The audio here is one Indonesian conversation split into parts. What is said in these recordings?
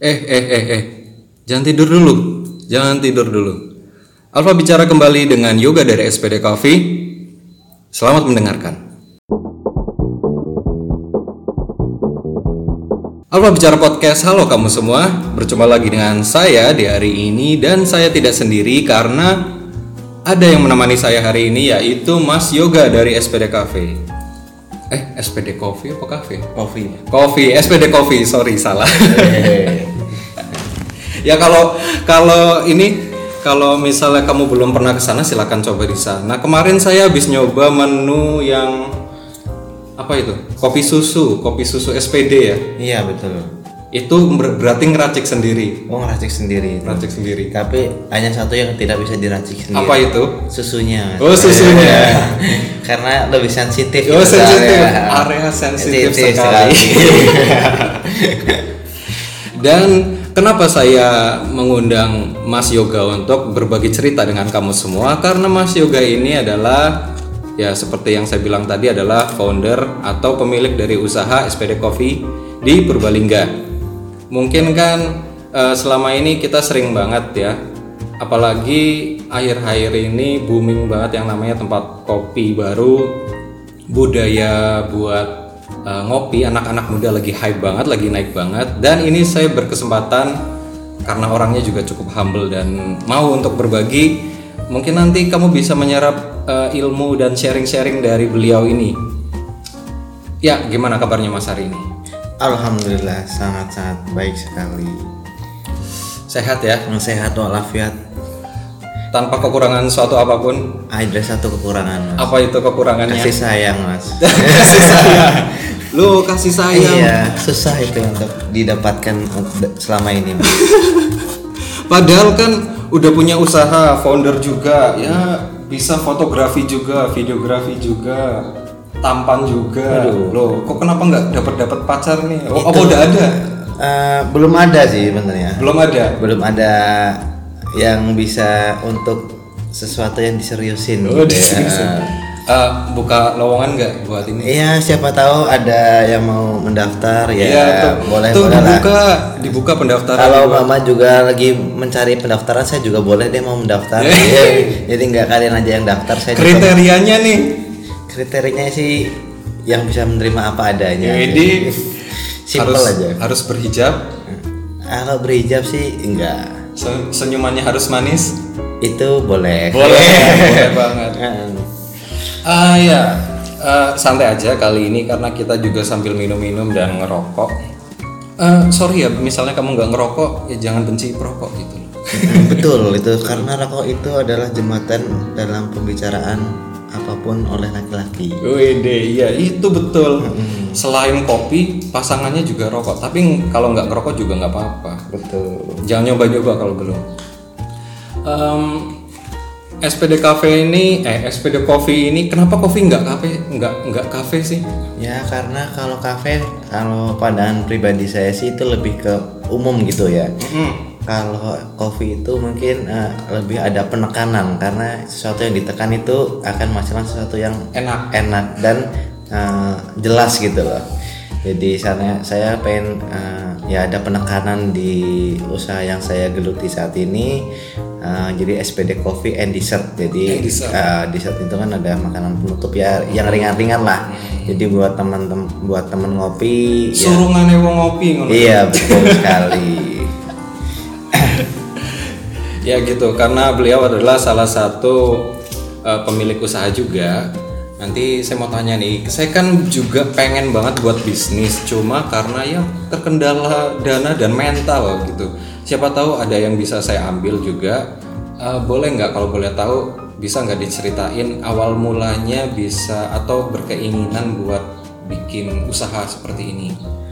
Eh, eh, eh, eh. Jangan tidur dulu. Jangan tidur dulu. Alfa bicara kembali dengan Yoga dari SPD Coffee. Selamat mendengarkan. Alfa bicara podcast. Halo kamu semua. Berjumpa lagi dengan saya di hari ini dan saya tidak sendiri karena ada yang menemani saya hari ini yaitu Mas Yoga dari SPD Cafe. Eh, SPD Coffee apa Cafe? Coffee. Coffee, SPD Coffee, sorry salah. ya kalau kalau ini kalau misalnya kamu belum pernah ke sana silakan coba di sana. Kemarin saya habis nyoba menu yang apa itu? Kopi susu, kopi susu SPD ya. Iya betul. Itu ber- berarti ngeracik sendiri. Oh ngeracik sendiri. Ngeracik sendiri. Tapi hanya satu yang tidak bisa diracik sendiri. Apa itu? Susunya. Oh, susunya. Karena lebih sensitif. Oh, sensitif. Area sensitif Sensitif sekali. Dan kenapa saya mengundang Mas Yoga untuk berbagi cerita dengan kamu semua? Karena Mas Yoga ini adalah ya seperti yang saya bilang tadi adalah founder atau pemilik dari usaha SPD Coffee di Purbalingga. Mungkin kan eh, selama ini kita sering banget ya. Apalagi akhir-akhir ini booming banget yang namanya tempat kopi baru. Budaya buat uh, ngopi anak-anak muda lagi hype banget lagi naik banget. Dan ini saya berkesempatan karena orangnya juga cukup humble dan mau untuk berbagi mungkin nanti kamu bisa menyerap uh, ilmu dan sharing-sharing dari beliau ini. Ya gimana kabarnya mas hari ini Alhamdulillah sangat-sangat baik sekali. sehat ya Sehat walafiat. tanpa kekurangan suatu apa pun Ada satu kekurangan mas. apa itu kekurangannya Kasih sayang mas. kasih sayang lu kasih sayang Iya susah itu untuk didapatkan selama ini mas. Padahal kan udah punya usaha, founder juga, ya bisa fotografi juga, videografi juga, tampan juga. Loh, kok kenapa nggak dapat dapat pacar nih? Oh, apa udah ada? Eh, belum ada sih sebenarnya. Belum ada. belum ada yang bisa untuk sesuatu yang diseriusin Oh, gitu ya. Eh, buka lowongan nggak buat ini? Iya, siapa tahu ada yang mau mendaftar ya. Iya, tuh, boleh tuh boleh lah. dibuka, dibuka pendaftaran. Kalau mama juga lagi mencari pendaftaran, saya juga boleh deh mau mendaftar. Iya, Jadi nggak kalian aja yang daftar, saya juga Kriterianya nih, kriterianya sih yang bisa menerima apa adanya. jadi Simple harus, aja. harus berhijab, Kalau berhijab sih enggak. se- senyumannya harus manis. Itu boleh. Boleh, boleh banget. Heeh. Ah ya, eh, santai aja kali ini karena kita juga sambil minum-minum dan ngerokok. Eh, sorry ya, misalnya kamu nggak ngerokok, ya jangan benci perokok gitu. loh. Betul itu karena rokok itu adalah jembatan dalam pembicaraan apa pun oleh laki-laki. Wede, iya itu betul. Selain kopi, pasangannya juga rokok. Tapi kalau nggak ngerokok juga nggak apa-apa. Betul. Jangan nyoba-nyoba kalau belum. Em, SPD Cafe ini, eh SPD Coffee ini, kenapa kopi nggak kafe, nggak nggak kafe sih? Ya karena kalau kafe kalau pandangan pribadi saya sih itu lebih ke umum gitu ya. Mm-mm. Kalau kopi itu mungkin eh, lebih ada penekanan karena sesuatu yang ditekan itu akan menghasilkan sesuatu yang Enak. enak dan eh, jelas gitu loh. Jadi sana saya pengen eh, ya ada penekanan di usaha yang saya geluti saat ini. Eh, jadi SPD Coffee and Dessert. Jadi And dessert. eh, dessert itu kan ada makanan penutup ya yang ringan-ringan lah. Jadi buat teman-teman buat temen ngopi ya, Surungannya wong ngopi ngono. Iya betul sekali. Ya gitu, karena beliau adalah salah satu uh, pemilik usaha juga. Nanti saya mau tanya nih, saya kan juga pengen banget buat bisnis, cuma karena ya terkendala dana dan mental gitu. Siapa tahu ada yang bisa saya ambil juga. Uh, boleh nggak kalau boleh tahu bisa nggak diceritain awal mulanya bisa atau berkeinginan buat bikin usaha seperti ini?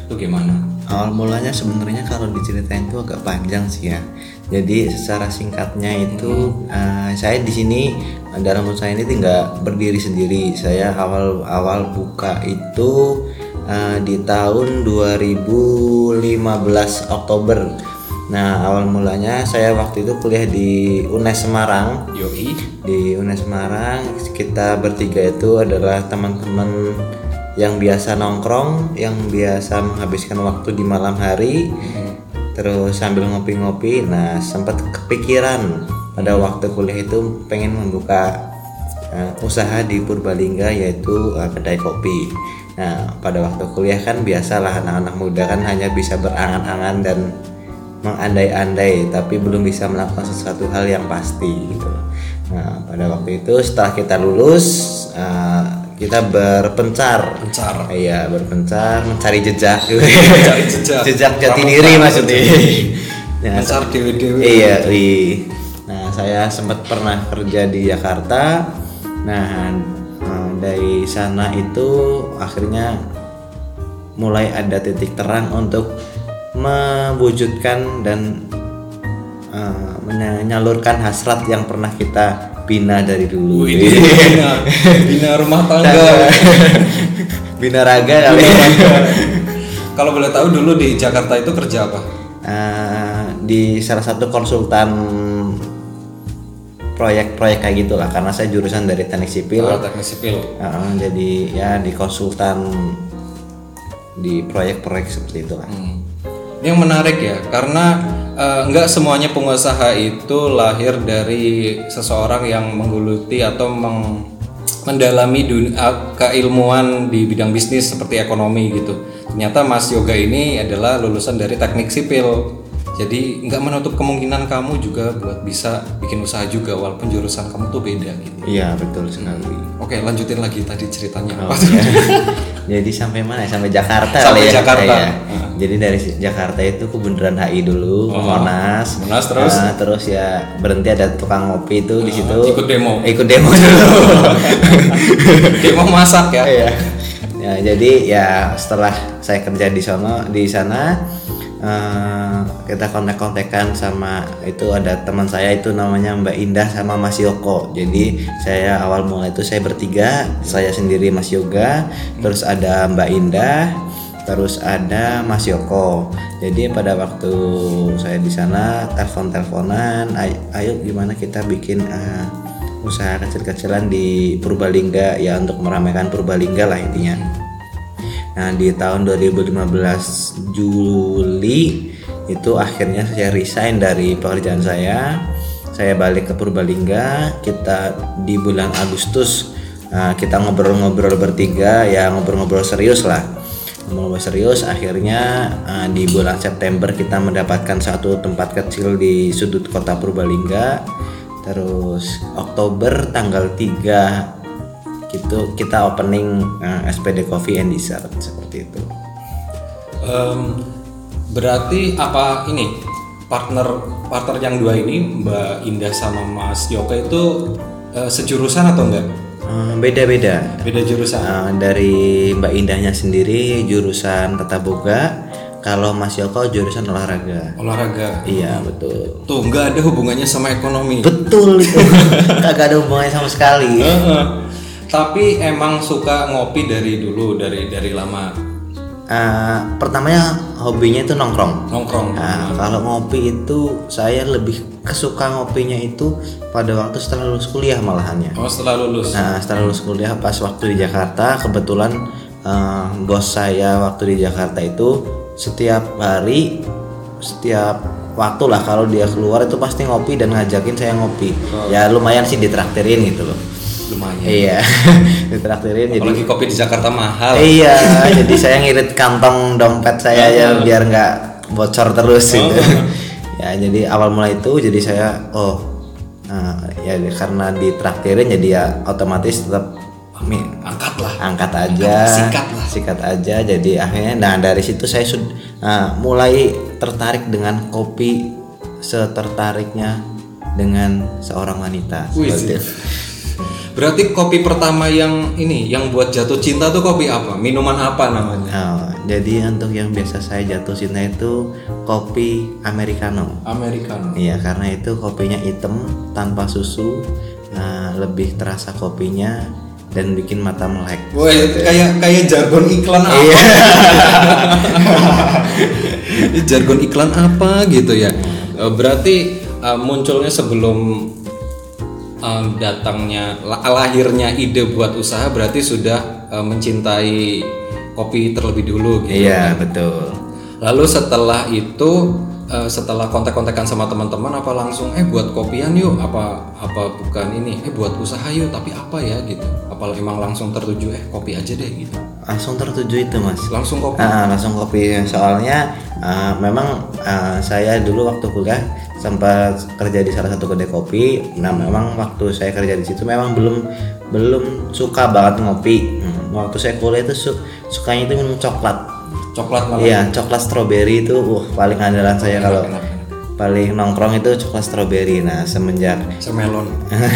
Itu gimana? Awal mulanya sebenarnya kalau diceritain itu agak panjang sih ya. Jadi secara singkatnya itu eh, saya di sini dalam usaha ini tidak berdiri sendiri. Saya awal-awal buka itu eh, di tahun 2015 Oktober. Nah awal mulanya saya waktu itu kuliah di UNES Semarang Yoi. di UNES Semarang kita bertiga itu adalah teman-teman yang biasa nongkrong, yang biasa menghabiskan waktu di malam hari. Terus sambil ngopi-ngopi nah sempat kepikiran pada waktu kuliah itu pengen membuka uh, usaha di Purbalingga yaitu uh, kedai kopi nah pada waktu kuliah kan biasalah anak-anak muda kan hanya bisa berangan-angan dan mengandai-andai tapi belum bisa melakukan sesuatu hal yang pasti gitu. Nah, pada waktu itu setelah kita lulus uh, kita berpencar. Pencar. Iya, berpencar mencari jejak. Mencari jejak. jejak jati diri maksudnya. Nah, Pencar dewe-dewe. Iya, wih. Nah, saya sempat pernah kerja di Jakarta. Nah, eh, dari sana itu akhirnya mulai ada titik terang untuk mewujudkan dan eh, menyalurkan hasrat yang pernah kita bina dari dulu. Wih, bina, bina rumah tangga. bina raga kali. Kalau boleh tahu dulu di Jakarta itu kerja apa? Eh, di salah satu konsultan proyek-proyek kayak gitulah karena saya jurusan dari teknik sipil Oh, teknik sipil. Uh, jadi ya di konsultan di proyek-proyek seperti itu lah. Hmm. Ini yang menarik ya, karena eh, nggak semuanya pengusaha itu lahir dari seseorang yang menggeluti atau meng- mendalami dunia keilmuan di bidang bisnis seperti ekonomi gitu. Ternyata Mas Yoga ini adalah lulusan dari teknik sipil. Jadi nggak menutup kemungkinan kamu juga buat bisa bikin usaha juga walaupun jurusan kamu tuh beda gitu. Iya betul sekali. Oke, lanjutin lagi tadi ceritanya Oh, iya. jadi sampai mana? ya? Sampai Jakarta Sampai ya. Jakarta. Iya. Jadi dari Jakarta itu ke Bundaran HI dulu, ke Oh. Monas. Monas terus? Nah, terus ya berhenti ada tukang ngopi itu di situ. ikut demo. Ikut demo dulu. Mau masak ya? Iya. Ya, jadi ya setelah saya kerja di sana di sana eh, kita kontak-kontakan sama itu ada teman saya itu namanya Mbak Indah sama Mas Yoko. Jadi saya awal mulai itu saya bertiga, saya sendiri Mas Yoga, terus ada Mbak Indah, terus ada Mas Yoko. Jadi pada waktu saya di sana telepon-teleponan, "Ay- ayo gimana kita bikin eh, usaha kecil-kecilan di Purbalingga ya untuk meramaikan Purbalingga lah intinya. Nah di tahun 2015 Juli itu akhirnya saya resign dari pekerjaan saya. Saya balik ke Purbalingga. Kita di bulan Agustus nah, kita ngobrol-ngobrol bertiga ya ngobrol-ngobrol serius lah. Ngobrol serius akhirnya eh, di bulan September kita mendapatkan satu tempat kecil di sudut kota Purbalingga. Terus Oktober tanggal 3 gitu kita opening eh, SPD Coffee and Dessert seperti itu. Em, berarti apa ini partner partner yang dua ini Mbak Indah sama Mas Yoga itu eh, sejurusan atau enggak? Eh, Beda-beda. Beda jurusan. Eh, dari Mbak Indahnya sendiri jurusan tata boga, kalau Mas Yoko jurusan olahraga. Olahraga. Iya betul. Tuh nggak ada hubungannya sama ekonomi. Betul itu. Kagak ada hubungannya sama sekali. Heeh. Tapi emang suka ngopi dari dulu dari dari lama Eh, pertamanya hobinya itu nongkrong. nongkrong. Nah, kalau ngopi itu saya lebih kesuka ngopinya itu pada waktu setelah lulus kuliah malahannya. Oh setelah lulus. Nah, setelah lulus kuliah pas waktu di Jakarta, kebetulan eh, bos saya waktu di Jakarta itu setiap hari, setiap waktu lah kalau dia keluar itu pasti ngopi dan ngajakin saya ngopi. Ya lumayan sih ditraktirin gitu loh. Lumayan. Iya, ditraktirin jadi. Apalagi kopi di Jakarta mahal. Iya, jadi saya ngirit kantong dompet saya ya biar nggak bocor terus gitu. ya jadi awal mulai itu jadi saya oh nah, ya karena ditraktirin jadi ya otomatis tetap mi- Angkat lah. angkat aja sikat lah. sikat aja jadi akhirnya nah dari situ saya sud- nah, mulai tertarik dengan kopi setertariknya dengan seorang wanita Wih. Berarti kopi pertama yang ini yang buat jatuh cinta tuh kopi apa? Minuman apa namanya? Nah, jadi untuk yang biasa saya jatuh cinta itu kopi americano Americano. Iya karena itu kopinya hitam tanpa susu nah, lebih terasa kopinya dan bikin mata melek Woi, kayak kayak jargon iklan apa? Iya. Jargon iklan apa gitu ya? Eh, Berarti eh, munculnya sebelum eh, datangnya la- lahirnya ide buat usaha berarti sudah eh, mencintai kopi terlebih dulu gitu. iya betul. Lalu setelah itu eh, setelah kontak-kontakan sama teman-teman apa langsung eh buat kopian yuk apa apa bukan ini? Eh buat usaha yuk tapi apa ya? gitu apa emang langsung tertuju eh kopi aja deh gitu. Langsung tertuju itu mas. Langsung kopi? Ah, langsung kopi. Soalnya ah, memang ah, saya dulu waktu kuliah sempat kerja di salah satu kedai kopi. Nah memang waktu saya kerja di situ memang belum belum suka banget ngopi. Hmm, waktu saya kuliah itu su- sukanya itu minum coklat. Coklat malah iya coklat stroberi itu wah paling andalan saya kalau enak, enak. Paling nongkrong itu coklat stroberi nah semenjak semelon.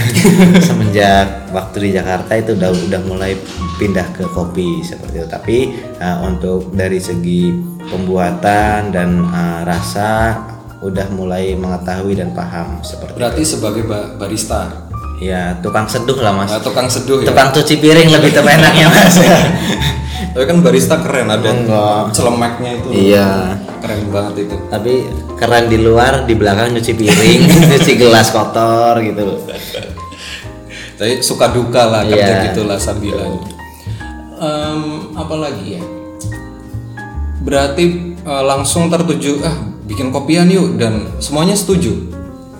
semenjak waktu di Jakarta itu udah udah mulai pindah ke kopi seperti itu. Tapi uh, untuk dari segi pembuatan dan uh, rasa udah mulai mengetahui dan paham seperti berarti sebagai ba- barista? Ya tukang seduh lah mas. Nah, tukang seduh ya? Tukang cuci piring lebih tepatnya mas tapi kan barista keren ada Enggak. celemeknya itu. Iya. Keren banget itu. Tapi keren di luar di belakang nyuci piring nyuci gelas kotor gitu. Tapi suka duka lah kerja Iya. gitulah sambilan Em, apa lagi ya? Berarti eh, langsung tertuju ah bikin kopian yuk dan semuanya setuju?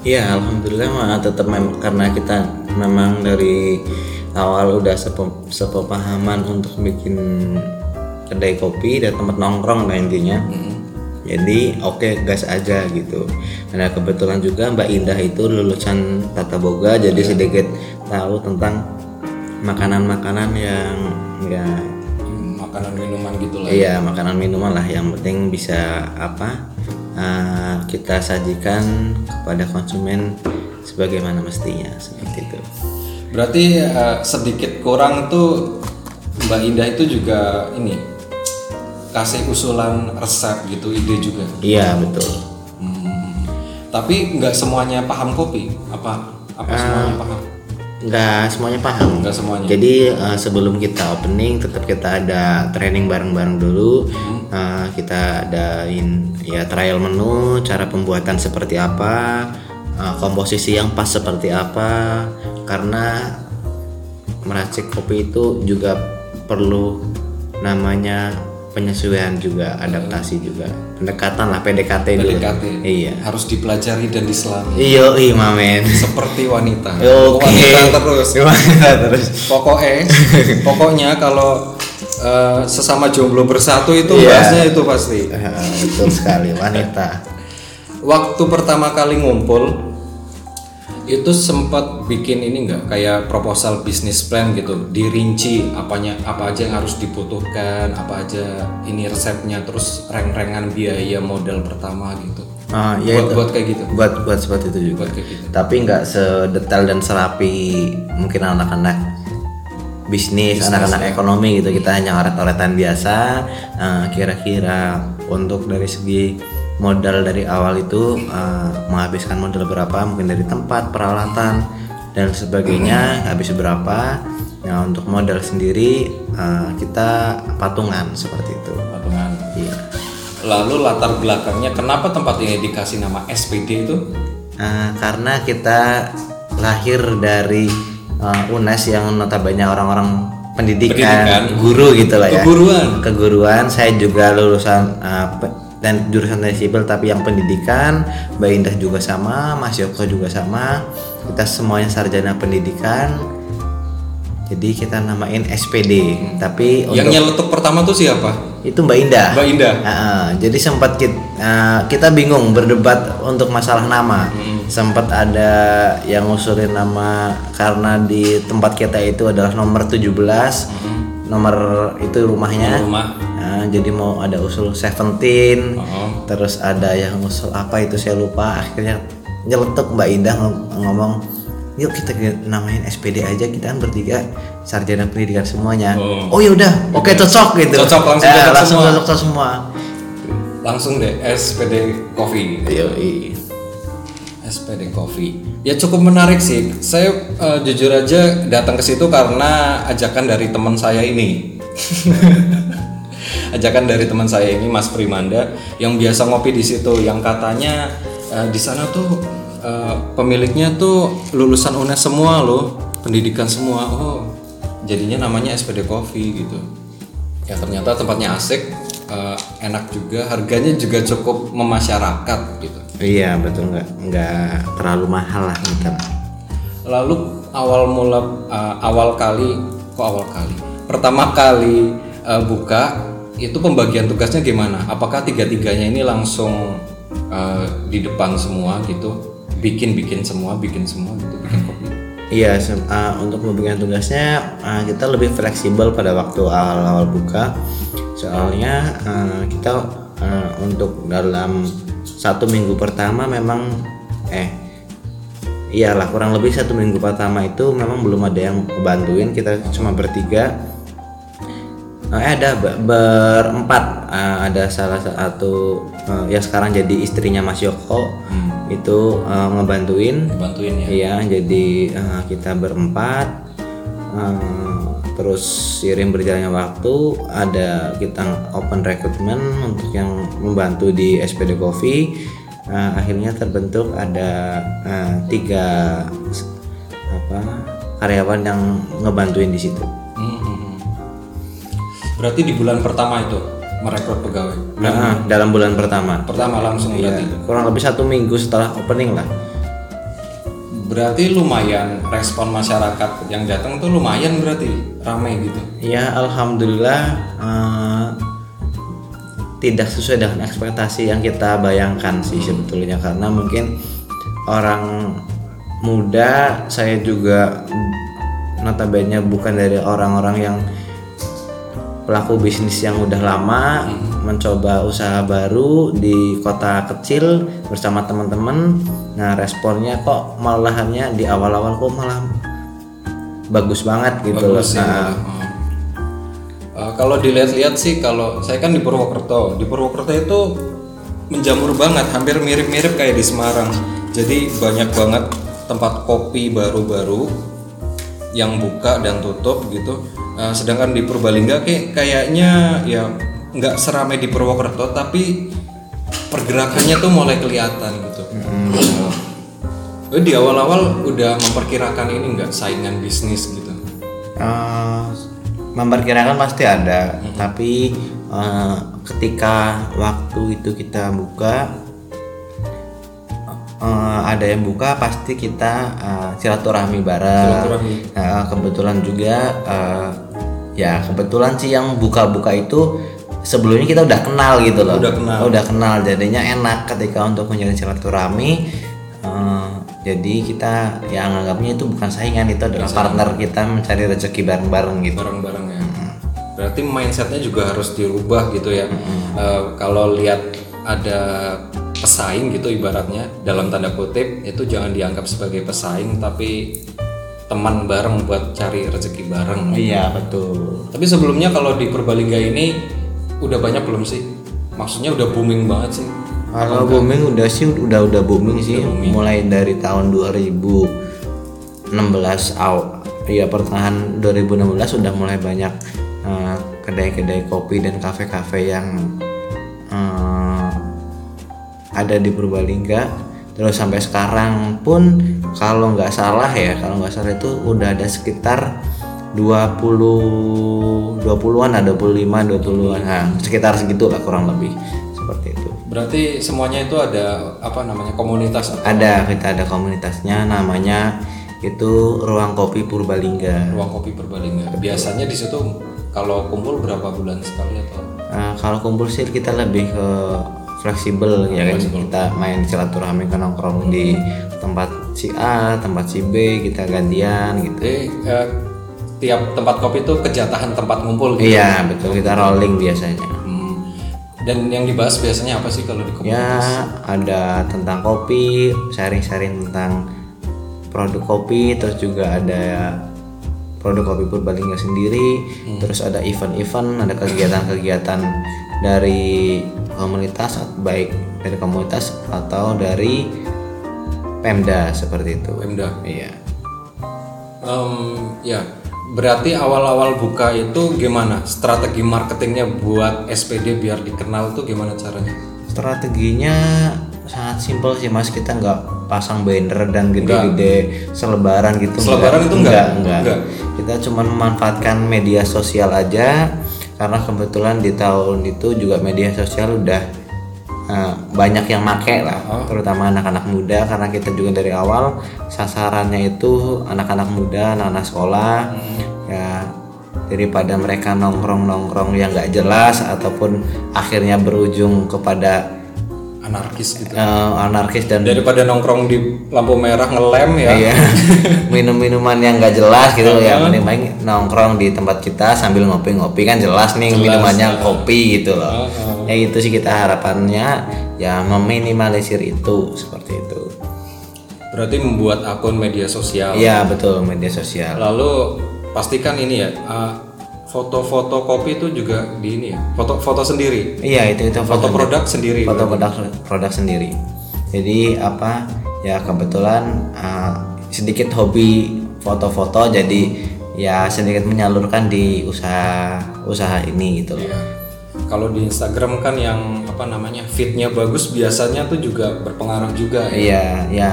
Iya, alhamdulillah mah tetap mem- karena kita memang dari awal udah sepe- sepemahaman untuk bikin kedai kopi dan tempat nongkrong lah intinya. Jadi oke gas aja gitu. Nah kebetulan juga Mbak Indah itu lulusan tata boga, jadi sedikit tahu tentang makanan-makanan yang ya Hmm, makanan minuman gitu lah Iya makanan minuman lah yang penting bisa apa uh, kita sajikan kepada konsumen sebagaimana mestinya seperti itu. Berarti eh, sedikit kurang tuh Mbak Indah itu juga ini kasih usulan resep gitu ide juga Iya betul. Hmm. Tapi nggak semuanya paham kopi? Apa apa semuanya paham? Nggak semuanya paham. Nggak semuanya. Jadi uh, sebelum kita opening tetap kita ada training bareng-bareng dulu. Uh, kita adain ya trial menu, cara pembuatan seperti apa, uh, komposisi yang pas seperti apa. Karena meracik kopi itu juga perlu namanya penyesuaian juga, adaptasi juga, pendekatan lah PDKT, dulu. PDKT. Iya. Harus dipelajari dan diselami. Iyo, iya mamen. Seperti wanita. Oke. Wanita terus. Wanita terus. Pokoknya, pokoknya kalau eh, sesama jomblo bersatu itu Iya. bahasnya itu pasti. Ah, betul sekali wanita. Waktu pertama kali ngumpul itu sempat bikin ini enggak kayak proposal bisnis plan gitu dirinci apanya apa aja yang harus dibutuhkan apa aja ini resepnya terus reng-rengan biaya modal pertama gitu Ah, ya buat itu. buat kayak gitu Buat buat seperti itu juga. buat kayak gitu Tapi nggak sedetail dan serapi mungkin anak-anak bisnis, anak-anak ekonomi gitu. Kita hanya oret-oretan biasa. Ah, Kira-kira untuk dari segi modal dari awal itu ah, menghabiskan modal berapa? Mungkin dari tempat, peralatan dan sebagainya habis berapa? Nah untuk modal sendiri ah, kita patungan seperti itu. patungan Iya. lalu latar belakangnya kenapa tempat ini dikasih nama SPD itu Uh, karena kita lahir dari uh, UNES yang notabene orang-orang pendidikan, Pendidikan. guru gitu lah ya. Keguruan. Keguruan. Saya juga lulusan uh, dan jurusan sipil tapi yang pendidikan. Mbak Indah juga sama, Mas Yoko juga sama. Kita semuanya sarjana pendidikan. Jadi kita namain SPD. Tapi yang untuk nyeletuk pertama tuh siapa itu Mbak Indah. Mbak Indah Ah, ah. jadi sempat kita, kita bingung berdebat untuk masalah nama. Sempat ada yang ngusulin nama karena di tempat kita itu adalah nomor 17. Nomor itu rumahnya. rumah Nah, jadi mau ada usul 17. Oh. Terus ada yang usul apa itu saya lupa. Akhirnya nyeletuk Mbak Indah ngom- ngomong, "Yuk kita namain SPD aja kita kan bertiga sarjana pendidikan semuanya." Oh. Oh, ya udah, oke cocok gitu. Cocok, langsung Eh, cocok langsung semua. cocok semua. langsung deh SPD Coffee Yoi. SPD Coffee. Ya cukup menarik sih. Saya eh, jujur aja datang ke situ karena ajakan dari teman saya ini. ajakan dari teman saya ini Mas Primanda yang biasa ngopi di situ yang katanya eh, di sana tuh eh, pemiliknya tuh lulusan UNES semua loh, pendidikan semua. Oh, jadinya namanya SPD Coffee gitu. Ya ternyata tempatnya asik, eh, enak juga, harganya juga cukup memasyarakat gitu. Iya betul nggak nggak terlalu mahal lah kita. Lalu awal mula eh, awal kali kok awal kali pertama kali eh, buka itu pembagian tugasnya gimana? Apakah tiga-tiganya ini langsung eh, di depan semua gitu? Bikin bikin semua, bikin semua gitu, bikin kopi. Iya uh, untuk pembagian tugasnya uh, kita lebih fleksibel pada waktu awal-awal buka. Soalnya uh, kita uh, untuk dalam satu minggu pertama memang eh iyalah kurang lebih satu minggu pertama itu memang belum ada yang bantuin. Kita cuma bertiga. Eh, ada be- berempat. Eh, ada salah satu eh, yang sekarang jadi istrinya Mas Yoko. Itu eh, ngebantuin. Bantuin ya. Iya, jadi eh, kita berempat. Eh, terus seiring berjalannya waktu, ada kita open recruitment untuk yang membantu di SPD Coffee. Eh, akhirnya terbentuk ada eh, tiga apa karyawan yang ngebantuin di situ. Hmm. Berarti di bulan pertama itu merekrut pegawai. Nah, dalam bulan pertama, Pertama langsung berarti. kurang lebih satu minggu setelah opening lah. Berarti lumayan respon masyarakat yang datang tuh lumayan berarti ramai gitu. Ya alhamdulillah eh, tidak sesuai dengan ekspektasi yang kita bayangkan sih sebetulnya. Karena mungkin orang muda saya juga notabene bukan dari orang-orang yang pelaku bisnis yang udah lama mencoba usaha baru di kota kecil bersama teman-teman nah responnya kok malahannya di awal-awal kok malah bagus banget gitu loh Bagus sih, Nah. Eh, kalau dilihat-lihat sih kalau saya kan di Purwokerto, di Purwokerto itu menjamur banget, hampir mirip-mirip kayak di Semarang. Jadi banyak banget tempat kopi baru-baru yang buka dan tutup gitu. Eh, sedangkan di Purbalingga kayak kayaknya ya nggak seramai di Purwokerto, tapi pergerakannya tuh mulai kelihatan gitu. Eh, di awal-awal udah memperkirakan ini nggak saingan bisnis gitu. Eh, memperkirakan pasti ada, tapi eh, ketika waktu itu kita buka, eh, ada yang buka pasti kita eh, silaturahmi bareng. Silaturahmi. Nah, kebetulan juga, eh, ya kebetulan sih yang buka-buka itu sebelumnya kita udah kenal gitu loh. Udah kenal. Udah kenal, jadinya enak ketika untuk menjalin silaturahmi. eh, jadi kita yang anggapnya itu bukan saingan itu adalah partner kita mencari rezeki bareng-bareng gitu. bareng-bareng ya. Berarti mindsetnya juga harus dirubah gitu ya. Eh, kalau lihat ada pesaing gitu ibaratnya dalam tanda kutip itu jangan dianggap sebagai pesaing tapi teman bareng buat cari rezeki bareng. Iya betul. Tapi sebelumnya kalau di Purbalingga ini udah banyak belum sih? Maksudnya udah booming banget sih. Kalau booming udah sih udah udah booming sih mulai dari tahun 2016 aw ya pertengahan 2016 udah mulai banyak eh, kedai-kedai kopi dan kafe-kafe yang eh, ada di Purbalingga terus sampai sekarang pun kalau nggak salah ya kalau nggak salah itu udah ada sekitar 20 20-an ada 25 20-an nah, sekitar segitu lah kurang lebih seperti itu. Berarti semuanya itu ada apa namanya komunitas atau ada kita ada komunitasnya namanya itu ruang kopi Purbalingga. Ruang kopi Purbalingga. Biasanya di situ kalau kumpul berapa bulan sekali atau? Nah, kalau kumpul sih kita lebih ke fleksibel ya kan. Kita main silaturahmi ke nongkrong di tempat si A tempat si B kita gantian gitu. Jadi eh, tiap tempat kopi itu kejatahan tempat ngumpul gitu. iya betul kita rolling biasanya Hmm. Dan yang dibahas biasanya apa sih kalau di komunitas? ya ada tentang kopi sharing-sharing tentang produk kopi terus juga ada produk kopi Purbalingga sendiri terus ada event-event ada kegiatan-kegiatan dari komunitas baik dari komunitas atau dari Pemda seperti itu Pemda. iya Em, ya, berarti awal-awal buka itu gimana? Strategi marketingnya buat SPD biar dikenal tuh gimana caranya? strateginya sangat simpel sih mas kita nggak pasang banner dan gede-gede selebaran gitu Selebaran itu enggak? enggak, Enggak. kita cuma memanfaatkan media sosial aja karena kebetulan di tahun itu juga media sosial udah uh, banyak yang make lah terutama anak-anak muda karena kita juga dari awal sasarannya itu anak-anak muda anak-anak sekolah ya daripada mereka nongkrong-nongkrong yang nggak jelas ataupun akhirnya berujung kepada anarkis gitu. Uh, anarkis dan daripada nongkrong di lampu merah ngelem ya. Iya. minum-minuman yang nggak jelas gitu ya. Mending nongkrong di tempat kita sambil ngopi-ngopi kan jelas nih minumannya kopi gitu loh ya itu sih kita harapannya ya meminimalisir itu seperti itu. Berarti membuat akun media sosial. Iya betul media sosial. Lalu pastikan ini ya uh, foto-foto kopi itu juga di ini ya foto foto sendiri? Iya itu itu foto produk sendiri foto produk produk sendiri. Jadi apa ya kebetulan uh, sedikit hobi foto-foto jadi ya sedikit menyalurkan di usaha usaha ini gitu loh. Iya. Kalau di Instagram kan yang apa namanya fitnya bagus biasanya tuh juga berpengaruh juga ya. Iya, ya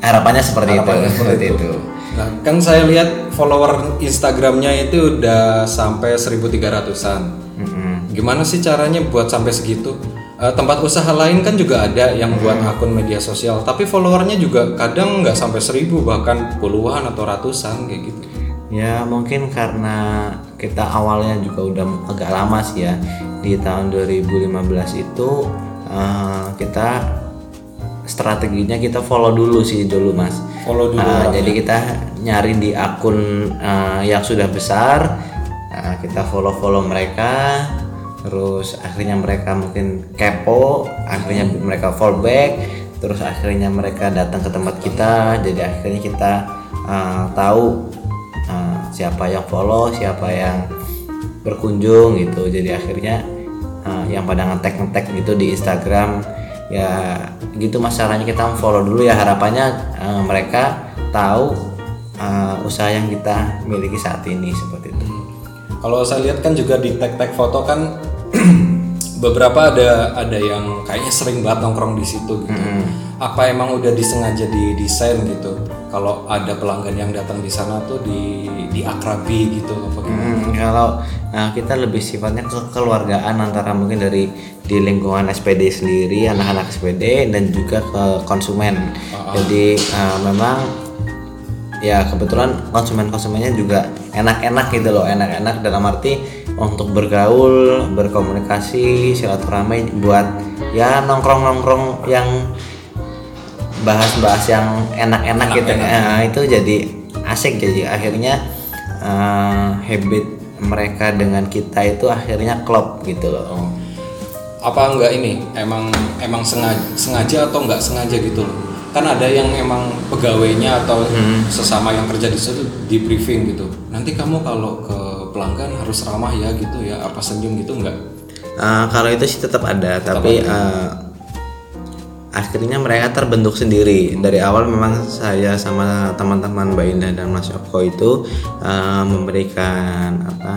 harapannya seperti Harapannya itu. seperti itu. Nah, kan saya lihat follower Instagramnya itu udah sampai 1300-an. Mm-mm. Gimana sih caranya buat sampai segitu? Eh, tempat usaha lain kan juga ada yang buat akun media sosial, tapi followernya juga kadang nggak sampai seribu bahkan puluhan atau ratusan kayak gitu. Ya mungkin karena kita awalnya juga udah agak lama sih ya. Di tahun 2015 itu eh, kita strateginya kita follow dulu sih dulu mas. Follow dulu. Nah, jadi kita nyari di akun eh, yang sudah besar, nah, kita follow-follow mereka, terus akhirnya mereka mungkin kepo, akhirnya mereka fallback, terus akhirnya mereka datang ke tempat kita, jadi akhirnya kita eh, tahu siapa yang follow, siapa yang berkunjung gitu, jadi akhirnya eh, yang pada ngetek ngetek gitu di Instagram ya gitu mas caranya kita follow dulu ya. Harapannya eh, mereka tahu eh, usaha yang kita miliki saat ini seperti itu. Kalau saya lihat kan juga di tag-tag foto kan beberapa ada ada yang kayaknya sering banget nongkrong di situ gitu. Apa emang udah disengaja didesain gitu? Kalau ada pelanggan yang datang di sana tuh di diakrabi gitu apa gimana? Hmm, kalau nah, kita lebih sifatnya kekeluargaan antara mungkin dari di lingkungan SPD sendiri anak-anak SPD dan juga ke konsumen jadi eh, memang ya kebetulan konsumen-konsumennya juga enak-enak gitu loh enak-enak dalam arti untuk bergaul berkomunikasi silaturahmi buat ya nongkrong-nongkrong yang bahas-bahas yang enak-enak gitu Nah, itu jadi asik jadi akhirnya eh, habit mereka dengan kita itu akhirnya klop gitu loh Oh. Apa enggak ini emang emang sengaja, sengaja atau enggak sengaja gitu loh? Kan ada yang emang pegawainya atau sesama yang kerja di situ di briefing gitu. Nanti kamu kalau ke pelanggan harus ramah ya gitu ya, apa senyum gitu enggak? Eh, kalau itu sih tetap ada tapi eh, akhirnya mereka terbentuk sendiri dari awal memang saya sama teman-teman Mbak Indah dan Mas Yoko itu eh, memberikan apa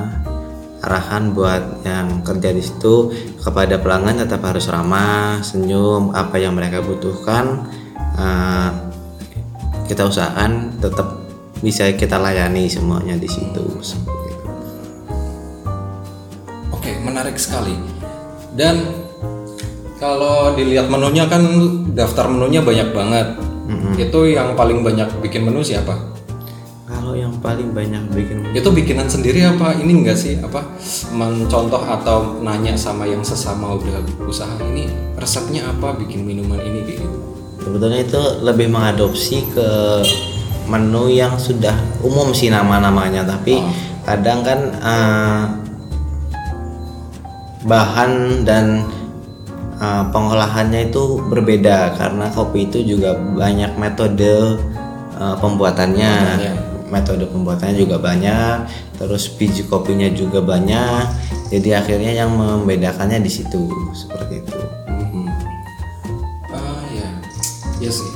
arahan buat yang kerja di situ kepada pelanggan tetap harus ramah senyum apa yang mereka butuhkan eh, kita usahakan tetap bisa kita layani semuanya di situ. Oke, menarik sekali. Dan kalau dilihat menunya kan daftar menunya banyak banget. Itu yang paling banyak bikin menu siapa? Kalau yang paling banyak bikin Itu bikinan sendiri apa ini enggak sih? Apa mencontoh atau nanya sama yang sesama udah usaha ini resepnya apa bikin minuman ini gitu. sebetulnya itu lebih mengadopsi ke menu yang sudah umum sih nama-namanya tapi kadang kan eh, bahan dan eh, pengolahannya itu berbeda karena kopi itu juga banyak metode eh, pembuatannya metode pembuatannya juga banyak terus biji kopinya juga banyak jadi akhirnya yang membedakannya di situ seperti itu Ah ya, ya sih.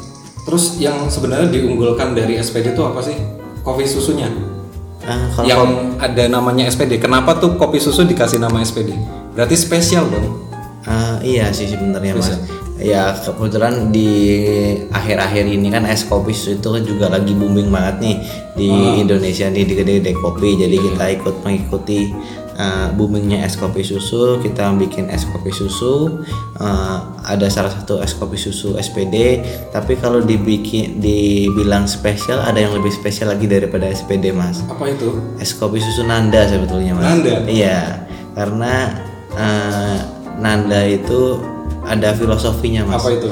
Terus yang sebenarnya diunggulkan dari SPD itu apa sih? Kopi susunya. Ah, kalau yang ada namanya SPD. Kenapa tuh kopi susu dikasih nama SPD? Berarti spesial dong. Iya sih sebenarnya mas. Ya kebetulan di akhir-akhir ini kan es kopi susu itu kan juga lagi booming banget nih di Indonesia nih di gede-gede kopi. Jadi kita ikut mengikuti uh, boomingnya es kopi susu kita bikin es kopi susu uh, ada salah satu es kopi susu SPD tapi kalau dibikin dibilang spesial ada yang lebih spesial lagi daripada SPD mas Apa itu? es kopi susu Nanda sebetulnya mas Nanda? iya karena uh, Nanda itu ada filosofinya mas Apa itu?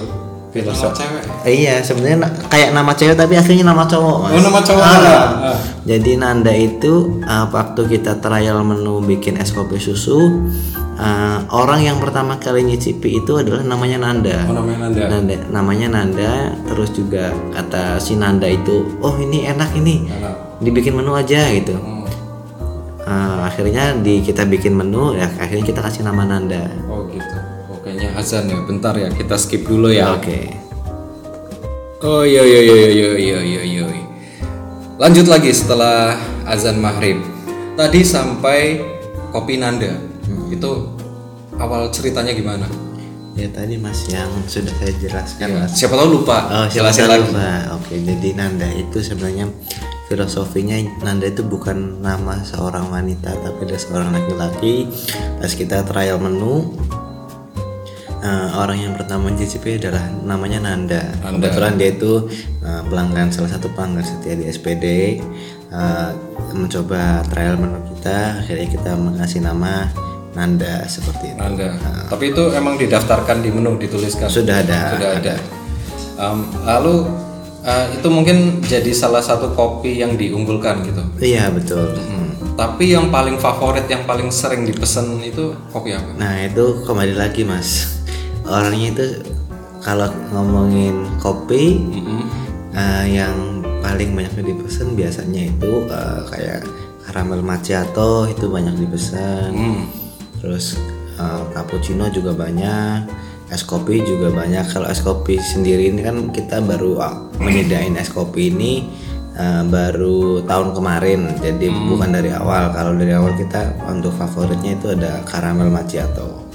Filosof. Nama cewek. Eh, iya sebenarnya na- kayak nama cewek tapi aslinya nama cowok mas Oh, nama cowok. Ah. Ah. jadi Nanda itu uh, waktu kita trial menu bikin es kopi susu uh, orang yang pertama kali nyicipi itu adalah namanya Nanda Oh, namanya Nanda. Nanda namanya Nanda terus juga kata si Nanda itu oh ini enak ini Enak. dibikin menu aja gitu Hmm. Uh, akhirnya di kita bikin menu ya akhirnya kita kasih nama Nanda Oh gitu. Oh, kayaknya azan ya. Bentar ya, kita skip dulu ya. oke Oh iya iya iya iya iya iya iya. Lanjut lagi setelah azan maghrib. Tadi sampai kopi Nanda. Itu awal ceritanya gimana? ya tadi mas yang sudah saya jelaskan mas Siapa tahu lupa. Oh, silakan, lagi. Pak. Oke, jadi Nanda itu sebenarnya filosofinya Nanda itu bukan nama seorang wanita tapi ada seorang laki-laki. Pas kita trial menu eh, orang yang pertama mencicipi adalah namanya Nanda. Kebetulan dia itu eh, pelanggan salah satu pelanggan setia di SPD. eh, mencoba trial menu kita, akhirnya kita mengasih nama Nanda seperti itu. Nanda. Tapi itu emang didaftarkan di menu dituliskan. Sudah ada. Sudah ada. Em, lalu eh, itu mungkin jadi salah satu kopi yang diunggulkan gitu. Iya betul. Hmm. Tapi yang paling favorit, yang paling sering dipesan itu kopi apa? Nah itu kembali lagi mas Orangnya itu kalau ngomongin kopi eh, Yang paling banyak dipesan biasanya itu eh, kayak caramel macchiato itu banyak dipesan Hmm. Terus eh, cappuccino juga banyak Es kopi juga banyak. Kalau es kopi sendiri ini kan kita baru ah, menyediain es kopi ini eh, baru tahun kemarin. Jadi bukan dari awal. Kalau dari awal kita untuk favoritnya itu ada caramel macchiato.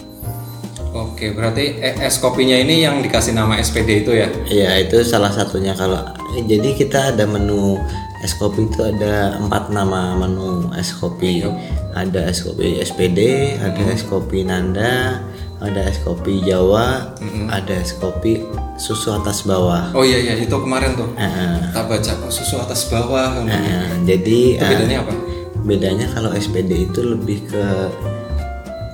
Oke, berarti eh, es kopinya ini yang dikasih nama SPD itu ya? Iya itu salah satunya. Kalau eh, jadi kita ada menu es kopi itu ada empat nama menu es kopi. Ada es kopi SPD ada es kopi Nanda ada es kopi Jawa ada es kopi susu atas bawah Oh iya iya, itu kemarin tuh. Heeh. Kita baca kok susu atas bawah. Nah, jadi Itu eh, bedanya apa? bedanya kalau SPD itu lebih ke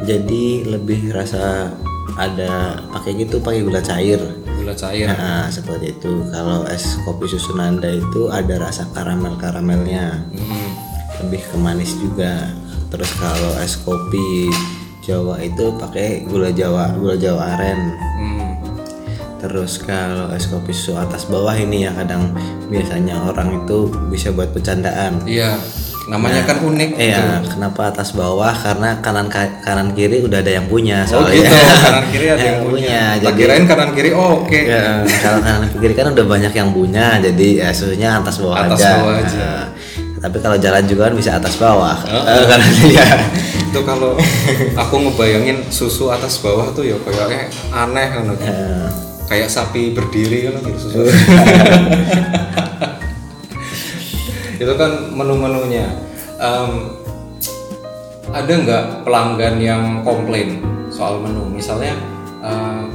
jadi lebih rasa ada pakai gitu pakai gula cair Gula cair. Nah, seperti itu. Kalau es kopi susu Nanda itu ada rasa karamel karamelnya, Hmm. lebih ke manis juga. Terus kalau es kopi Jawa itu pakai gula Jawa, gula Jawa aren. Hmm. Terus kalau es kopi susu atas bawah ini ya kadang biasanya orang itu bisa buat bercandaan. Iya, namanya kan unik. Iya, kenapa atas bawah? Karena kanan ka- kanan kiri udah ada yang punya Oh soalnya. gitu, kanan kiri ada yang punya. Jadi kirain kanan kiri, oh, oke. Ya, kalau kanan kiri kan udah banyak yang punya, jadi ya susunya atas bawah Atas aja. bawah aja. Nah, tapi kalau jalan juga kan bisa atas bawah. Eh, karena dia Itu kalau aku ngebayangin susu atas bawah tuh ya kayaknya aneh kan. eh, Kayak sapi berdiri kan gitu susu. itu kan menu-menunya. Em, ada nggak pelanggan yang komplain soal menu? Misalnya eh,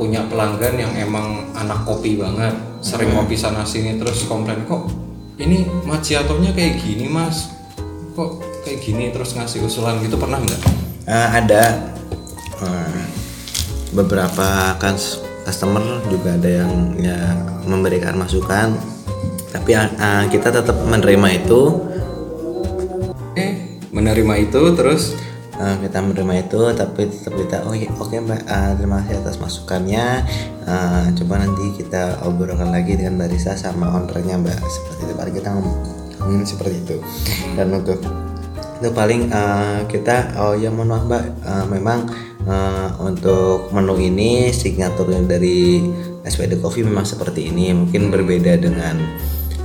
punya pelanggan yang emang anak kopi banget, sering ngopi sana sini terus komplain kok ini macchiato-nya kayak gini mas, kok kayak gini terus ngasih usulan gitu pernah nggak? eh, ada. Eh, beberapa kan customer juga ada yang ya memberikan masukan, tapi eh, kita tetap menerima itu. Eh menerima itu terus? Eh, kita menerima itu tapi tetap kita oh iya, oke mbak. Eh, terima kasih atas masukannya. Eh, coba nanti kita obrolkan lagi dengan barista sama ownernya mbak. Seperti itu paling kita ngom- ngomongin seperti itu. Dan untuk itu paling eh, kita oh ya mohon maaf mbak. Eh, memang eh, untuk menu ini signaturnya dari SPD Coffee memang seperti ini. Mungkin berbeda dengan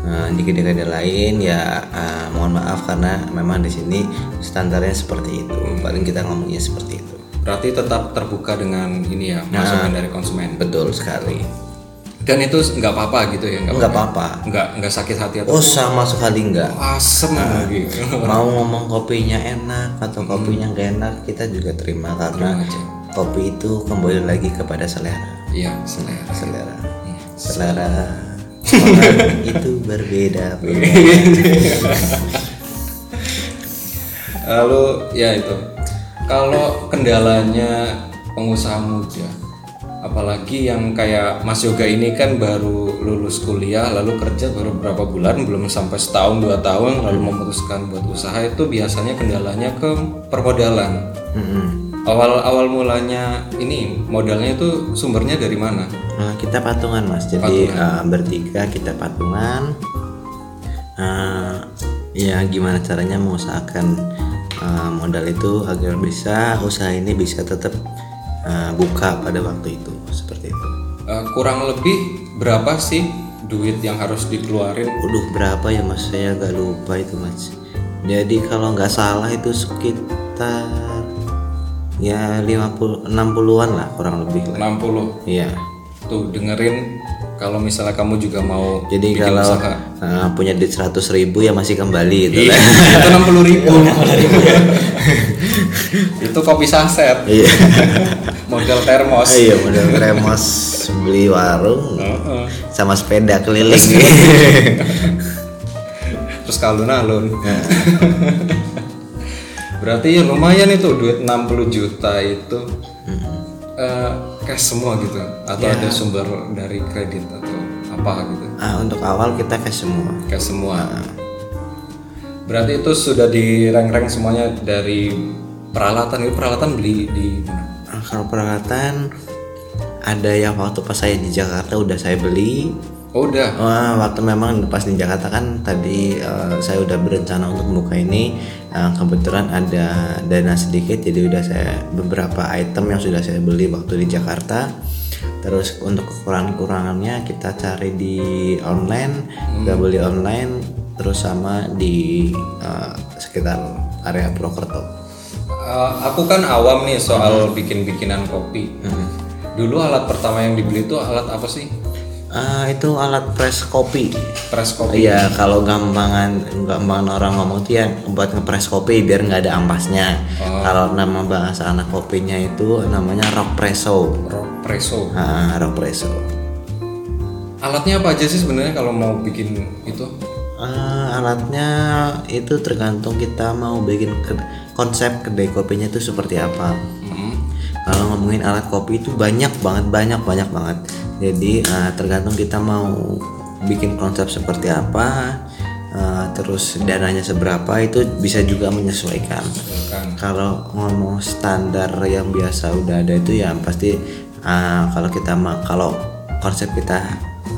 eh, di kedai-kedai lain ya eh, mohon maaf karena memang di sini standarnya seperti itu. Paling kita ngomongnya seperti itu. Berarti tetap terbuka dengan ini ya masukan dari konsumen. betul sekali dan itu nggak apa-apa gitu ya nggak apa-apa. nggak nggak sakit hati atau oh sama sekali nggak. Asem lagi. mau ngomong kopinya enak atau kopinya nggak enak kita juga terima karena kopi itu kembali lagi kepada selera. Iya selera. Selera. Selera. orang itu berbeda. Lalu ya itu. Kalau kendalanya pengusaha muda apalagi yang kayak Mas Yoga ini kan baru lulus kuliah lalu kerja baru berapa bulan belum sampai setahun dua tahun lalu memutuskan buat usaha itu biasanya kendalanya ke permodalan. Mm-mm. awal awal mulanya ini modalnya itu sumbernya dari mana? Nah, kita patungan mas. Jadi eh, bertiga kita patungan. Eh, ya gimana caranya mengusahakan eh, modal itu agar bisa usaha ini bisa tetap eh, buka pada waktu itu seperti itu. Eh, kurang lebih berapa sih duit yang harus dikeluarin? Waduh berapa ya mas? Saya agak lupa itu mas. Jadi kalau nggak salah itu sekitar ya 50 60-an lah kurang lebih lah. 60 iya. Tuh dengerin kalau misalnya kamu juga mau jadi bikin kalau usaha. eh, punya duit 100 ribu ya masih kembali gitu lah itu enam puluh ribu. Itu kopi saset. Iya. Model termos. Iya model kremos beli warung. Heeh. sama sepeda keliling. Terus kalun alun berarti ya lumayan itu duit 60 juta itu cash semua gitu? Atau ada sumber dari kredit atau apa gitu? Ah, untuk awal kita cash semua. Cash semua. Berarti itu sudah direng-reng semuanya dari peralatan itu peralatan beli di mana? Ah, kalau peralatan ada yang waktu pas saya di Jakarta udah saya beli oh udah. Wah, waktu memang pas di Jakarta kan tadi eh, saya udah berencana untuk membuka ini. Eh, kebetulan ada dana sedikit jadi udah saya beberapa item yang sudah saya beli waktu di Jakarta. Terus untuk kekurangan-kurangannya kita cari di online udah beli online terus sama di eh, sekitar area Purwokerto Eh, aku kan awam nih soal bikin-bikinan kopi. Dulu alat pertama yang dibeli itu alat apa sih? Eh, itu alat press kopi Press kopi. Iya, kalau gampangan gampangan orang ngomong tuh ya buat ngepres kopi biar nggak ada ampasnya. Kalau nama bahasa anak kopinya itu namanya rock presso. Rock presso. Ah, rock presso. Alatnya apa aja sih sebenarnya kalau mau bikin itu? Eh, alatnya itu tergantung kita mau bikin ke- konsep kedai kopinya itu seperti apa. Kalau ngomongin alat kopi itu banyak banget, banyak banyak banget. Jadi eh, tergantung kita mau bikin konsep seperti apa, eh, terus dananya seberapa itu bisa juga menyesuaikan. Kan. Kalau ngomong standar yang biasa udah ada itu ya pasti eh, kalau kita kalau konsep kita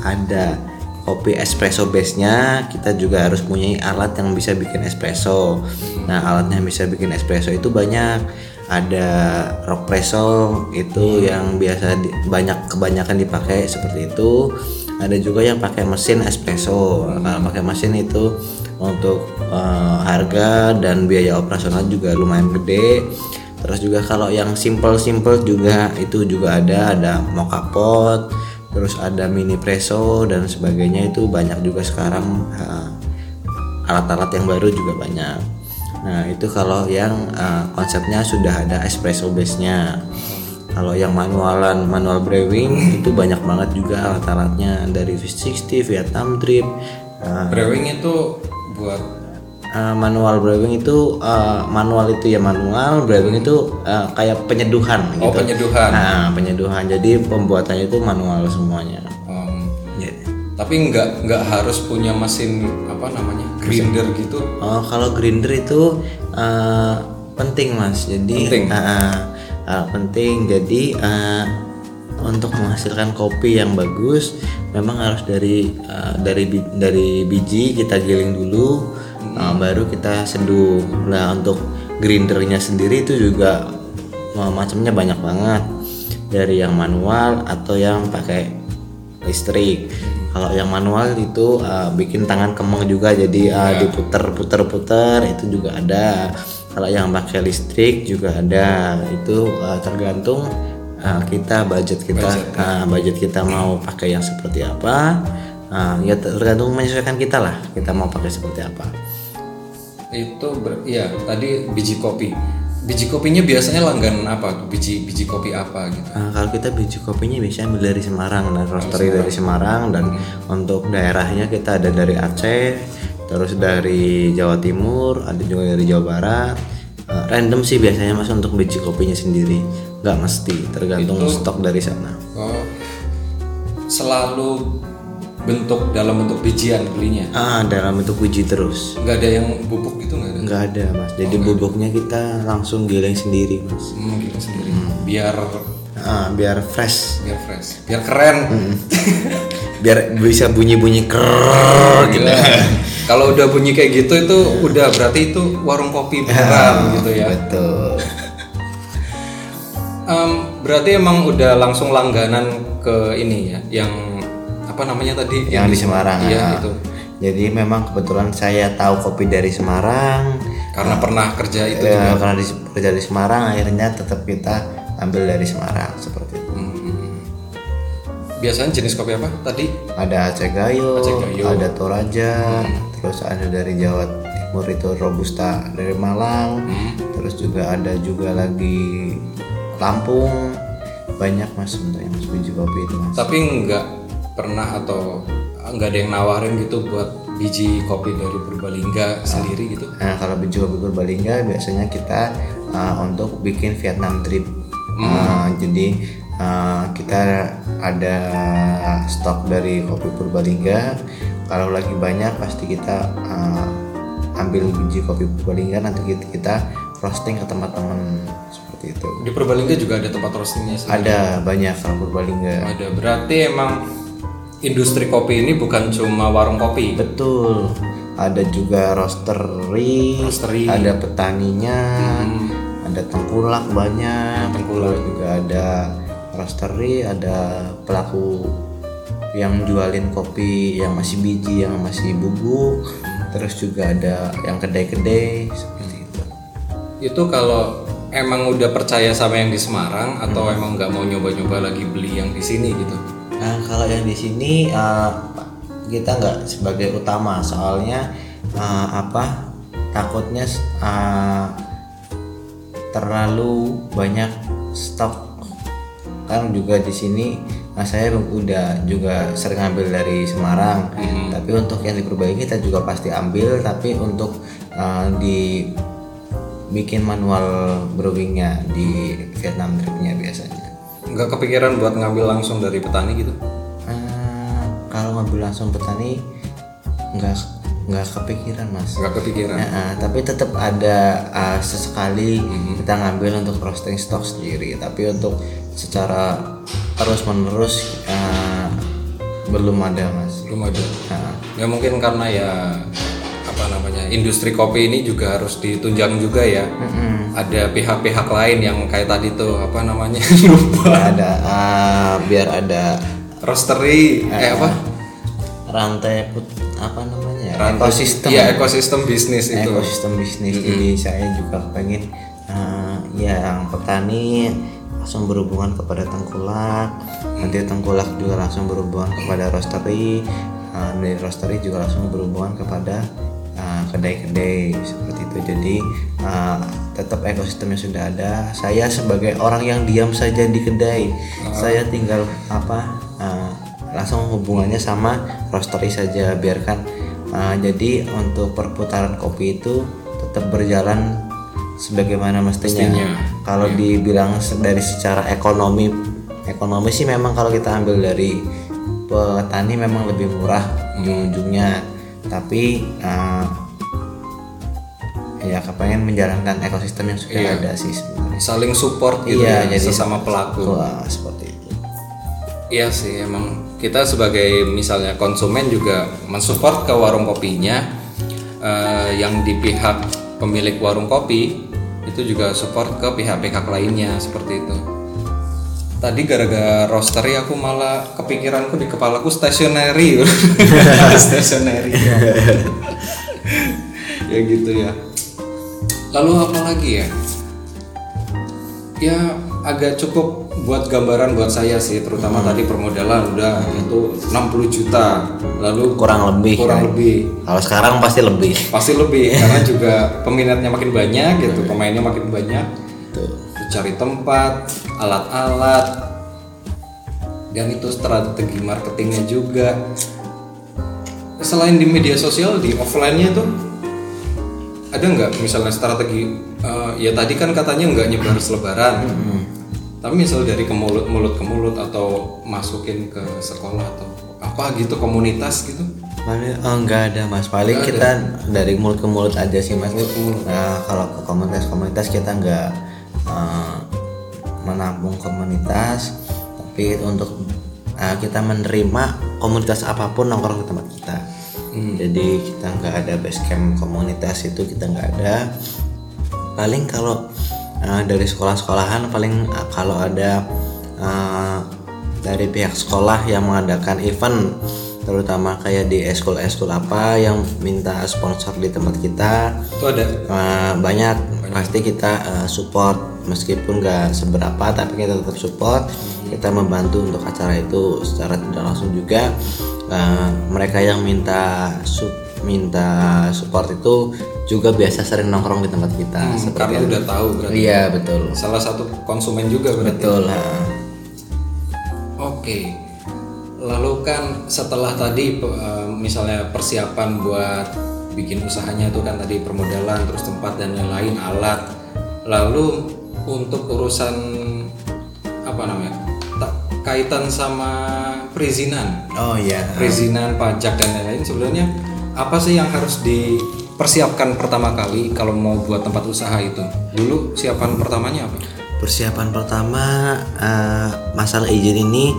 ada kopi espresso base-nya kita juga harus punya alat yang bisa bikin espresso. Nah, alatnya yang bisa bikin espresso itu banyak. Ada rock presso itu yang biasa di- banyak kebanyakan dipakai seperti itu. Ada juga yang pakai mesin espresso. Kalau pakai mesin itu untuk eh, harga dan biaya operasional juga lumayan gede. Terus juga kalau yang simple-simple juga itu juga ada ada mocha pot, terus ada mini presso dan sebagainya itu banyak juga sekarang alat-alat yang baru juga banyak. Nah itu kalau yang eh, konsepnya sudah ada espresso base-nya. Kalau yang manualan manual brewing itu banyak banget juga alat-alatnya dari V60, Vietnam Drip. eh, Brewing itu buat eh, manual brewing itu eh, manual itu ya manual, brewing itu eh, kayak penyeduhan oh gitu. penyeduhan. Nah, penyeduhan. Jadi pembuatannya itu manual semuanya. Tapi nggak nggak harus punya mesin apa namanya grinder gitu. Oh, kalau grinder itu eh, penting mas. Jadi Penting. eh, eh, penting. Jadi eh, untuk menghasilkan kopi yang bagus, memang harus dari eh, dari bi- dari biji kita giling dulu, eh, baru kita seduh. Nah untuk grindernya sendiri itu juga eh, macamnya banyak banget. Dari yang manual atau yang pakai listrik. Kalau yang manual itu uh, bikin tangan kemeng juga jadi uh, diputer puter puter itu juga ada. Kalau yang pakai listrik juga ada. Itu uh, tergantung uh, kita budget kita uh, budget kita mau pakai yang seperti apa. Uh, ya tergantung menyesuaikan kita lah kita mau pakai seperti apa. Itu ber- ya tadi biji kopi biji kopinya biasanya langganan apa tuh? Biji biji kopi apa gitu? Nah, kalau kita biji kopinya biasanya ambil dari Semarang dan roastery dari Semarang. dan untuk daerahnya kita ada dari Aceh, terus dari Jawa Timur, ada juga dari Jawa Barat. Eh, random sih biasanya mas untuk biji kopinya sendiri, nggak mesti tergantung stok dari sana. oh selalu bentuk dalam bentuk bijian belinya? Ah, dalam bentuk biji terus. nggak ada yang bubuk gitu nggak ada? Nggak ada mas, jadi bubuknya kita langsung giling sendiri mas. hmm, gitu sendiri. Biar Ah, biar fresh, biar fresh. Biar keren. Biar bisa bunyi-bunyi ker gitu. Gila. kalau udah bunyi kayak gitu itu udah berarti itu warung kopi beneran gitu ya. Betul. Em, berarti emang udah langsung langganan ke ini ya yang apa namanya tadi? Yang di Semarang iya ah. itu jadi memang kebetulan saya tahu kopi dari Semarang. Karena pernah kerja itu ya, karena di, kerja di Semarang akhirnya tetap kita ambil dari Semarang seperti itu. Hmm. biasanya jenis kopi apa tadi? Ada Aceh Gayo, Aceh Gayo. ada Toraja terus ada dari Jawa Timur itu Robusta dari Malang terus juga ada juga lagi Lampung. Banyak mas sebenarnya mas biji kopi itu mas. Tapi nggak pernah atau nggak ada yang nawarin gitu buat biji kopi dari Purbalingga sendiri gitu Nah, kalau biji kopi Purbalingga biasanya kita uh, untuk bikin Vietnam drip. Uh, jadi uh, kita ada stok dari kopi Purbalingga. Kalau lagi banyak pasti kita uh, ambil biji kopi Purbalingga nanti kita, kita roasting ke teman-teman seperti itu. di Purbalingga juga ada tempat roastingnya sendiri. Ada banyak kalau Purbalingga. ada berarti emang industri kopi ini bukan cuma warung kopi. Betul. Ada juga roastery, Roastery. ada petaninya, ada tengkulak banyak, tengkulak. Juga ada roastery, ada pelaku yang jualin kopi yang masih biji, yang masih bubuk, terus juga ada yang kedai-kedai seperti itu. itu kalau emang udah percaya sama yang di Semarang atau emang nggak mau nyoba-nyoba lagi beli yang di sini gitu Nah kalau yang di sini uh, kita nggak sebagai utama. Soalnya uh, apa takutnya uh, terlalu banyak stok. Kan juga di sini nah saya udah juga sering ambil dari Semarang. Tapi untuk yang diperbaiki kita juga pasti ambil. Tapi untuk uh, di bikin manual brewingnya di Vietnam dripnya biasanya nggak kepikiran buat ngambil langsung dari petani gitu? Eh, kalau ngambil langsung petani nggak nggak kepikiran mas. Nggak kepikiran? Ya, eh, tapi tetap ada eh, sesekali kita ngambil untuk roasting stock sendiri. Tapi untuk secara terus menerus belum ada mas. Belum ada. Nah, ya mungkin karena ya namanya. Industri kopi ini juga harus ditunjang juga ya. Ada pihak-pihak lain yang kayak tadi tuh apa namanya? Lupa. Ada. Eh, biar ada roastery eh apa? Rantai put apa namanya Rantai- ekosistem. iya ekosistem bisnis itu. Ekosistem bisnis. Jadi saya juga pengen ya yang petani langsung berhubungan kepada tengkulak. Nanti tengkulak juga langsung berhubungan kepada roastery. Eh, dari roastery juga langsung berhubungan kepada kedai-kedai seperti itu. Jadi eh, tetap ekosistemnya sudah ada. Saya sebagai orang yang diam saja di kedai saya tinggal apa eh, langsung hubungannya sama roastery saja. Biarkan uh, jadi untuk perputaran kopi itu tetap berjalan sebagaimana mestinya, Mestinya, kalau dibilang se- dari secara ekonomi ekonomi sih memang kalau kita ambil dari petani memang lebih murah ujung-ujungnya tapi uh, ya kepengen menjalankan ekosistem yang sudah Iya. ada sih sebenarnya saling support gitu Iya, ya jadi- sesama pelaku Wah, seperti itu Iya sih emang kita sebagai misalnya konsumen juga mensupport ke warung kopinya eh, yang di pihak pemilik warung kopi itu juga support ke pihak-pihak lainnya seperti itu. Tadi gara-gara roastery aku malah kepikiranku di kepalaku stationery, stationery. ya gitu ya. Lalu apa lagi ya? Ya agak cukup buat gambaran buat saya sih, terutama tadi permodalan. Udah itu 60 juta, lalu kurang lebih kurang lebih. Kalau sekarang pasti lebih. Pasti lebih karena juga peminatnya makin banyak gitu, pemainnya makin banyak. tuh cari tempat, alat-alat, dan itu strategi marketingnya juga. Selain di media sosial, di offline-nya tuh ada nggak misalnya strategi? eh, ya tadi kan katanya nggak nyebar selebaran, tapi misal dari ke mulut mulut ke mulut atau masukin ke sekolah atau apa gitu komunitas gitu. paling oh, enggak ada mas. Paling kita dari mulut ke mulut aja sih mas. Nah kalau ke komunitas-komunitas kita enggak eh, menampung komunitas tapi untuk eh, kita menerima komunitas apa pun nongkrong di tempat kita. Jadi kita nggak ada base camp komunitas itu kita nggak ada. Paling kalau eh, dari sekolah-sekolahan paling eh, kalau ada eh, dari pihak sekolah yang mengadakan event terutama kayak di eskul-eskul apa yang minta sponsor di tempat kita Itu ada. eh, banyak. Pasti kita eh, support meskipun nggak seberapa tapi kita tetap support kita membantu untuk acara itu secara tidak langsung juga Eh, mereka yang minta su- minta support itu juga biasa sering nongkrong di tempat kita Hmm, karena udah tahu berarti. iya betul Salah satu konsumen juga berarti. betul ha. Oke. Lalu kan setelah tadi eh, misalnya persiapan buat bikin usahanya itu kan tadi permodalan, terus tempat dan lain-lain, alat. Lalu untuk urusan apa namanya? ta- kaitan sama perizinan, oh iya perizinan pajak dan lain-lain sebenarnya apa sih yang harus dipersiapkan pertama kali kalau mau buat tempat usaha itu? Dulu siapan pertamanya apa? Persiapan pertama eh, masalah izin ini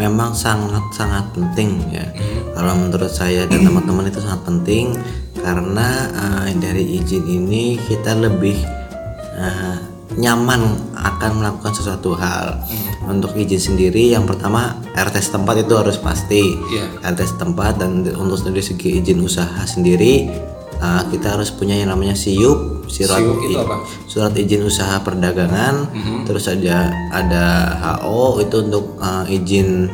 memang sangat-sangat penting ya. Kalau menurut saya dan teman-teman itu sangat penting karena eh, dari izin ini kita lebih eh, nyaman akan melakukan sesuatu hal. Untuk izin sendiri yang pertama RT setempat itu harus pasti. Iya. RT setempat dan untuk dari segi izin usaha sendiri eh, kita harus punya yang namanya SIUP, surat Siup itu apa? surat izin usaha perdagangan terus ada ada HO itu untuk uh, izin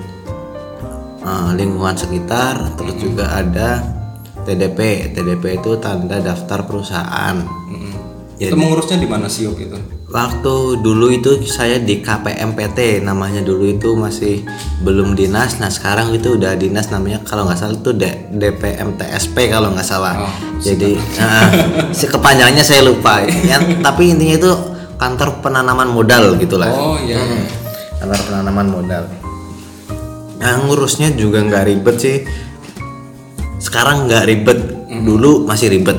uh, lingkungan sekitar terus juga ada TDP TDP itu tanda daftar perusahaan Itu mengurusnya di mana siup itu? Waktu dulu itu saya di KPMPT namanya dulu itu masih belum dinas. Nah sekarang itu udah dinas namanya kalau nggak salah itu D- DPMTSP kalau nggak salah. Oh, jadi uh, si kepanjangannya saya lupa ya, tapi intinya itu kantor penanaman modal gitulah. Oh iya. kantor penanaman modal. Nah ngurusnya juga nggak ribet sih. Sekarang nggak ribet. Dulu masih ribet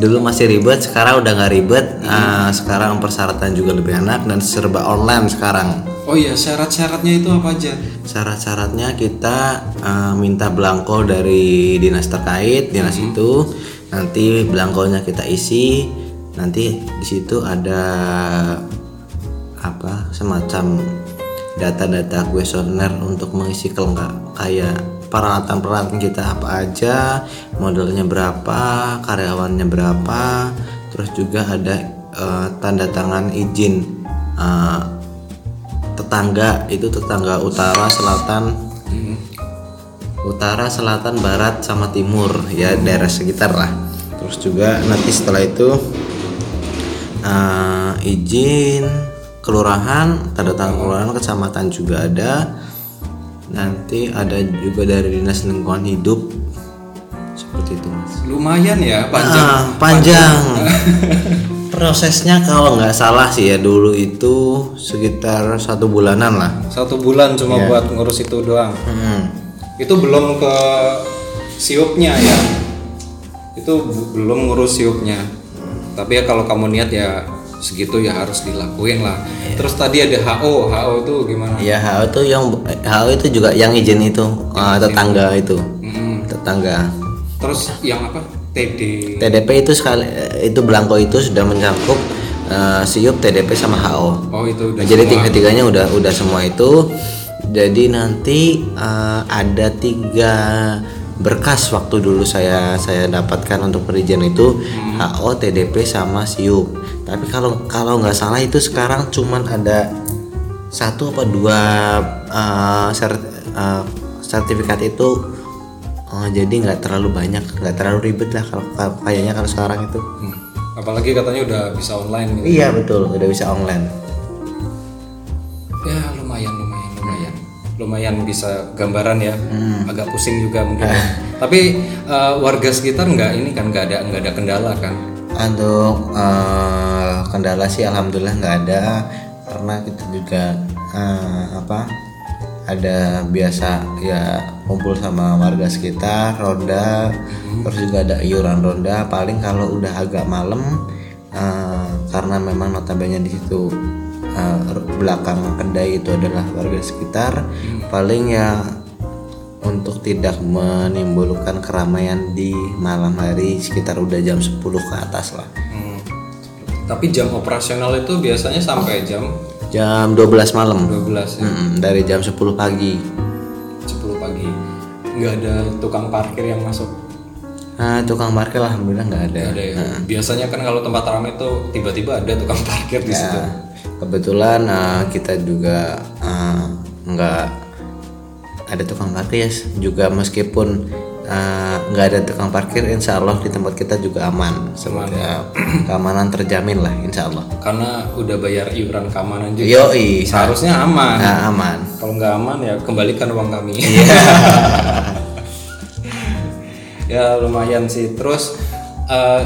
dulu masih ribet sekarang udah nggak ribet. Ah, sekarang persyaratan juga lebih enak dan serba online sekarang. Oh iya, syarat-syaratnya itu apa aja? syarat-syaratnya kita eh, minta belangko dari dinas terkait dinas itu. Nanti belangkonya kita isi. Nanti di situ ada apa semacam data-data kuesioner untuk mengisi kelengkap kayak peralatan-peralatan kita apa aja modelnya berapa karyawannya berapa terus juga ada eh, tanda tangan izin eh, tetangga itu tetangga utara selatan utara selatan barat sama timur ya daerah sekitar lah. Terus juga nanti setelah itu eh, izin kelurahan tanda tangan kelurahan kecamatan juga ada nanti ada juga dari dinas lingkungan hidup seperti itu mas Lumayan ya, panjang. Ah, panjang. Prosesnya kalau nggak salah sih ya dulu itu sekitar satu bulanan lah. Satu bulan cuma buat ngurus itu doang. Hmm. Itu belum ke siupnya ya. Itu belum ngurus siupnya. Tapi ya kalau kamu niat ya segitu ya harus dilakuin lah. Terus tadi ada HO, HO itu gimana? Ya HO itu yang HO itu juga yang izin itu eh, tetangga itu Mm-mm. tetangga. Terus yang apa? TD. TDP itu sekali eh, itu belangko itu sudah mencakup eh, siup TDP sama HO. Oh itu udah. Jadi tiga tiganya udah udah semua itu. Jadi nanti eh, ada tiga berkas waktu dulu saya saya dapatkan untuk perizinan itu HO, TDP sama SIUP. Tapi kalau kalau nggak salah itu sekarang cuman ada satu apa dua uh, ser- uh, sertifikat itu uh, jadi nggak terlalu banyak, nggak terlalu ribet lah kalau kayaknya kalau sekarang itu. Hmm. Apalagi katanya udah bisa online gitu. Iya betul, udah bisa online. Ya lumayan. Bisa gambaran ya. Agak pusing juga mungkin. ya. Tapi eh, warga sekitar nggak ini kan nggak ada nggak ada kendala kan. Untuk eh, kendala sih alhamdulillah nggak ada karena kita juga eh, apa ada biasa ya kumpul sama warga sekitar ronda terus juga ada iuran ronda paling kalau udah agak malam eh, karena memang notabene di situ eh, belakang kedai itu adalah warga sekitar paling ya untuk tidak menimbulkan keramaian di malam hari sekitar udah jam 10 ke atas lah Hmm. Tapi jam operasional itu biasanya sampai jam jam 12 malam 12 ya. Mm, dari jam 10 pagi 10 pagi. Nggak ada tukang parkir yang masuk. nah tukang parkir alhamdulillah nggak ada Nggak ada ya. Biasanya kan kalau tempat ramai itu tiba-tiba ada tukang parkir di situ. Kebetulan eh, kita juga nggak ada tukang parkir ya juga meskipun eh, nggak ada tukang parkir insya Allah di tempat kita juga aman semoga ya. keamanan terjamin lah insya Allah Karena udah bayar iuran keamanan juga. yoi Seharusnya aman. nah, aman Kalau nggak aman ya kembalikan uang kami. ya lumayan sih. Terus eh,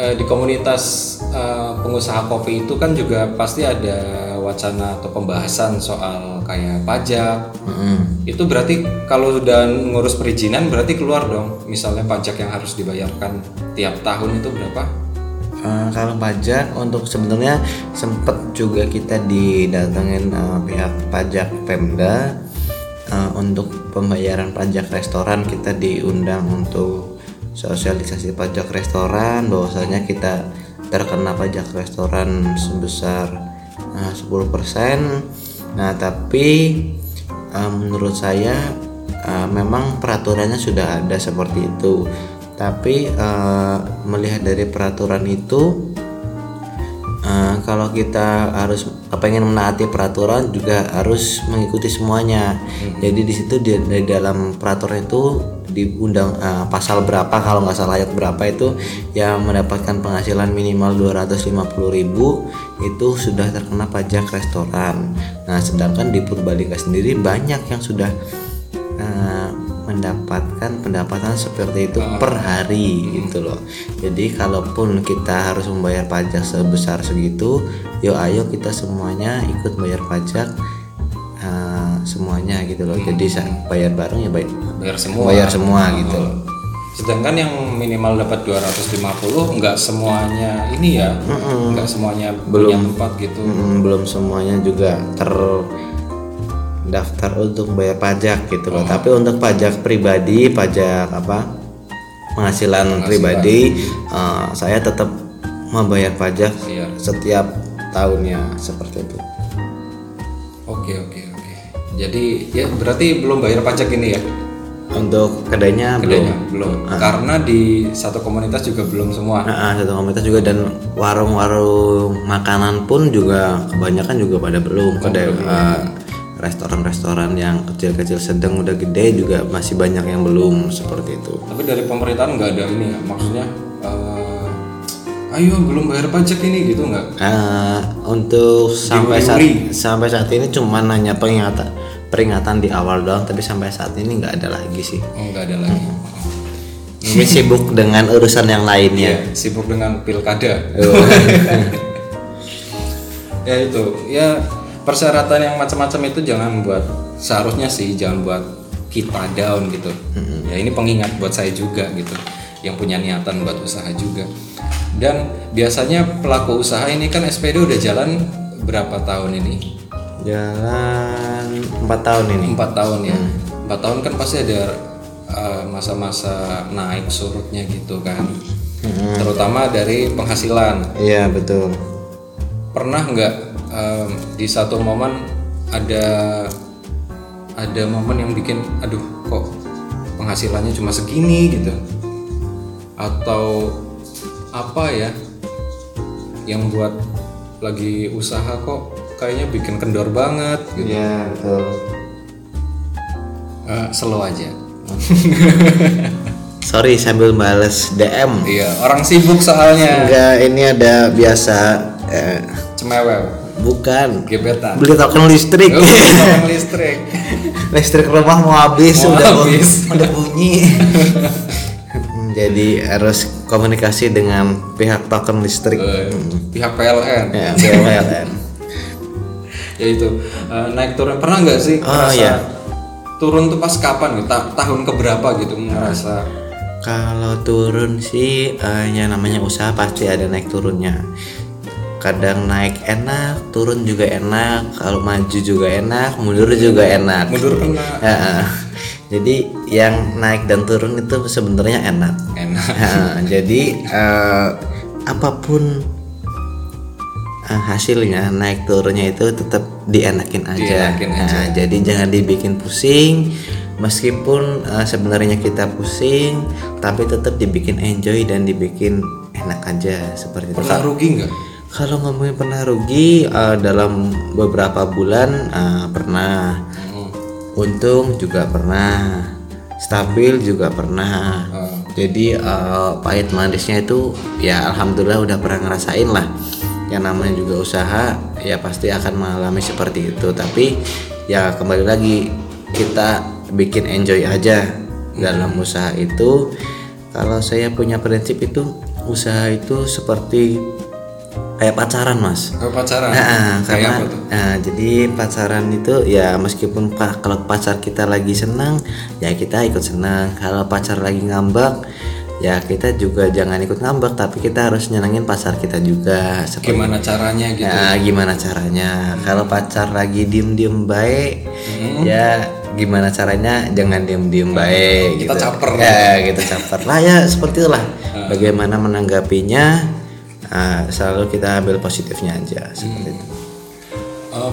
eh, di komunitas eh, pengusaha kopi itu kan juga pasti ada wacana atau pembahasan soal kayak pajak. Mm-mm. Itu berarti kalau udah ngurus perizinan berarti keluar dong. Misalnya pajak yang harus dibayarkan tiap tahun itu berapa? Eh, kalau pajak untuk sebenarnya sempet juga kita didatengin eh, pihak pajak Pemda eh, untuk pembayaran pajak restoran kita diundang untuk sosialisasi pajak restoran bahwasanya kita terkena pajak restoran sebesar eh, 10%. Nah, tapi eh, menurut saya eh, memang peraturannya sudah ada seperti itu. Tapi eh, melihat dari peraturan itu eh, kalau kita harus pengen menaati peraturan juga harus mengikuti semuanya. Jadi di situ di, di dalam peraturan itu diundang eh, pasal berapa kalau nggak salah ayat berapa itu yang mendapatkan penghasilan minimal 250.000 itu sudah terkena pajak restoran nah sedangkan di Purbalingga sendiri banyak yang sudah eh, mendapatkan pendapatan seperti itu per hari gitu loh. Jadi kalaupun kita harus membayar pajak sebesar segitu, yuk ayo kita semuanya ikut bayar pajak eh, semuanya gitu loh. Jadi sa- bayar bareng ya bayar Bayar semua. bayar semua gitu loh. Sedangkan yang minimal dapat 250 nggak semuanya ini ya, nggak semuanya punya tempat gitu. Mm, belum semuanya juga terdaftar untuk bayar pajak gitu loh. Tapi untuk pajak pribadi, pajak apa penghasilan, pribadi, eh, saya tetap membayar pajak Iya. setiap tahunnya seperti itu. Oke oke oke. Jadi ya berarti belum bayar pajak ini ya? Untuk kedainya belum. Kedainya belum. Karena di satu komunitas juga belum semua. Nah, ah, satu komunitas juga dan warung-warung makanan pun juga kebanyakan juga pada belum kedai eh, restoran-restoran yang kecil-kecil sedang udah gede juga masih banyak yang belum seperti itu. Tapi dari pemerintahan nggak ada ini ya, maksudnya eh, ayo belum bayar pajak ini gitu nggak? Eh, untuk sampai saat sampai saat ini cuma hanya peringatan peringatan di awal doang tapi sampai saat ini nggak ada lagi sih. Oh nggak ada lagi. Mungkin sibuk dengan urusan yang lainnya. Ya, sibuk dengan pilkada. Oh. ya itu, ya persyaratan yang macam-macam itu jangan buat seharusnya sih jangan buat kita down gitu. Ya ini pengingat buat saya juga gitu, yang punya niatan buat usaha juga. Dan biasanya pelaku usaha ini kan SPD udah jalan berapa tahun ini? Jalan empat tahun ini. Empat tahun ya. Empat tahun kan pasti ada uh, masa-masa naik surutnya gitu kan. Terutama dari penghasilan. Iya betul. Pernah nggak um, di satu momen ada ada momen yang bikin, aduh kok penghasilannya cuma segini gitu atau apa ya yang buat lagi usaha kok kayaknya bikin kendor banget gitu Iya betul. Eh, slow aja Sorry sambil bales DM. iya orang sibuk soalnya Enggak, ini ada biasa eh, cemewew bukan gebetan beli token listrik. Oh, token listrik listrik rumah mau habis Mau udah habis. udah bunyi. Hmm, Jadi harus komunikasi dengan pihak token listrik. Eh, pihak PLN Ya, BLN. Ya itu eh, naik turun pernah nggak sih Oh, ngerasa iya. turun tuh pas kapan gitu Ta- tahun keberapa gitu ngerasa Kalau turun sih eh, yang namanya usaha pasti ada naik turunnya. Kadang naik enak, turun juga enak. Kalau maju juga enak, mundur juga enak. mundur kena Ya, jadi yang naik dan turun itu sebenarnya enak. enak Nah, jadi eh, apa pun hasilnya naik turunnya itu tetap dienakin aja. Dienakin Nah, jadi jangan dibikin pusing. Meskipun eh, sebenarnya kita pusing, tapi tetap dibikin enjoy dan dibikin enak aja seperti itu. pernah rugi nggak Kalau ngomongin pernah rugi eh, dalam beberapa bulan eh, pernah, Hmm. untung juga pernah, stabil juga pernah. Eh, Jadi eh, pahit manisnya itu ya alhamdulillah udah pernah ngerasain lah. Yang namanya juga usaha ya pasti akan mengalami seperti itu. Tapi ya kembali lagi kita bikin enjoy aja dalam usaha itu. Kalau saya punya prinsip itu usaha itu seperti kayak pacaran mas. ke pacaran Nah, kayak karena apa tuh nah, jadi pacaran itu ya meskipun kalau pacar kita lagi senang ya kita ikut senang kalau pacar lagi ngambek ya kita juga jangan ikut ngambek tapi kita harus nyenengin pacar kita juga. Seperti gimana caranya gitu? Ya gimana caranya? Kalau pacar lagi diem diem baik Hmm. ya gimana caranya? Jangan diem diem baik Kita gitu. caper. ya kita caper. Lah ya seperti itulah. Bagaimana menanggapinya? Ah, selalu kita ambil positifnya aja seperti itu. Eh,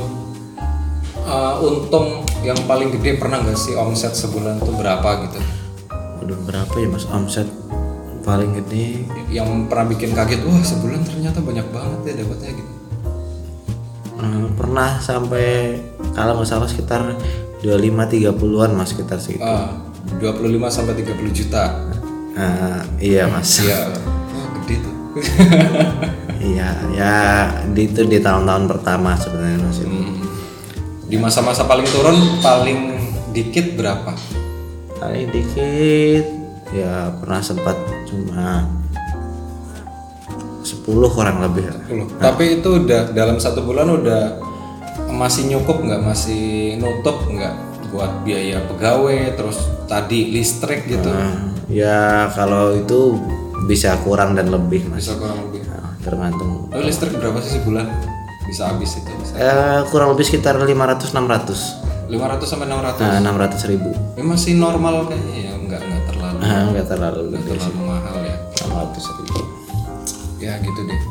eh, untung yang paling gede pernah nggak sih omset sebulan tuh berapa gitu? Udah berapa ya mas? Omset paling gede. Yang pernah bikin kaget wah sebulan ternyata banyak banget ya dapatnya gitu. Eh, pernah sampai kalau nggak salah sekitar 25-30an mas sekitar segitu. Ah, 25 sampai 30 juta. Ah, iya mas. Ya wah gede tuh. Iya ya di itu di tahun-tahun pertama sebenarnya mas Hmm. di masa-masa paling turun paling dikit berapa? Paling dikit ya pernah sempat cuma 10 kurang lebih lah. Loh, tapi itu udah dalam satu bulan udah masih nyukup nggak? Masih nutup nggak buat biaya pegawai terus tadi listrik gitu? Nah, ya kalau itu bisa kurang dan lebih mas. Bisa kurang lebih. Nah, tergantung. Lalu listrik berapa sih sebulan? Bisa habis itu bisa. Eh, kurang lebih sekitar 500-600 500 sampai 600 nah, 600 ribu. Ya, masih normal kayaknya ya nggak nggak terlalu nah, nggak terlalu gede terlalu mahal ya? 600 ribu. Ya gitu deh.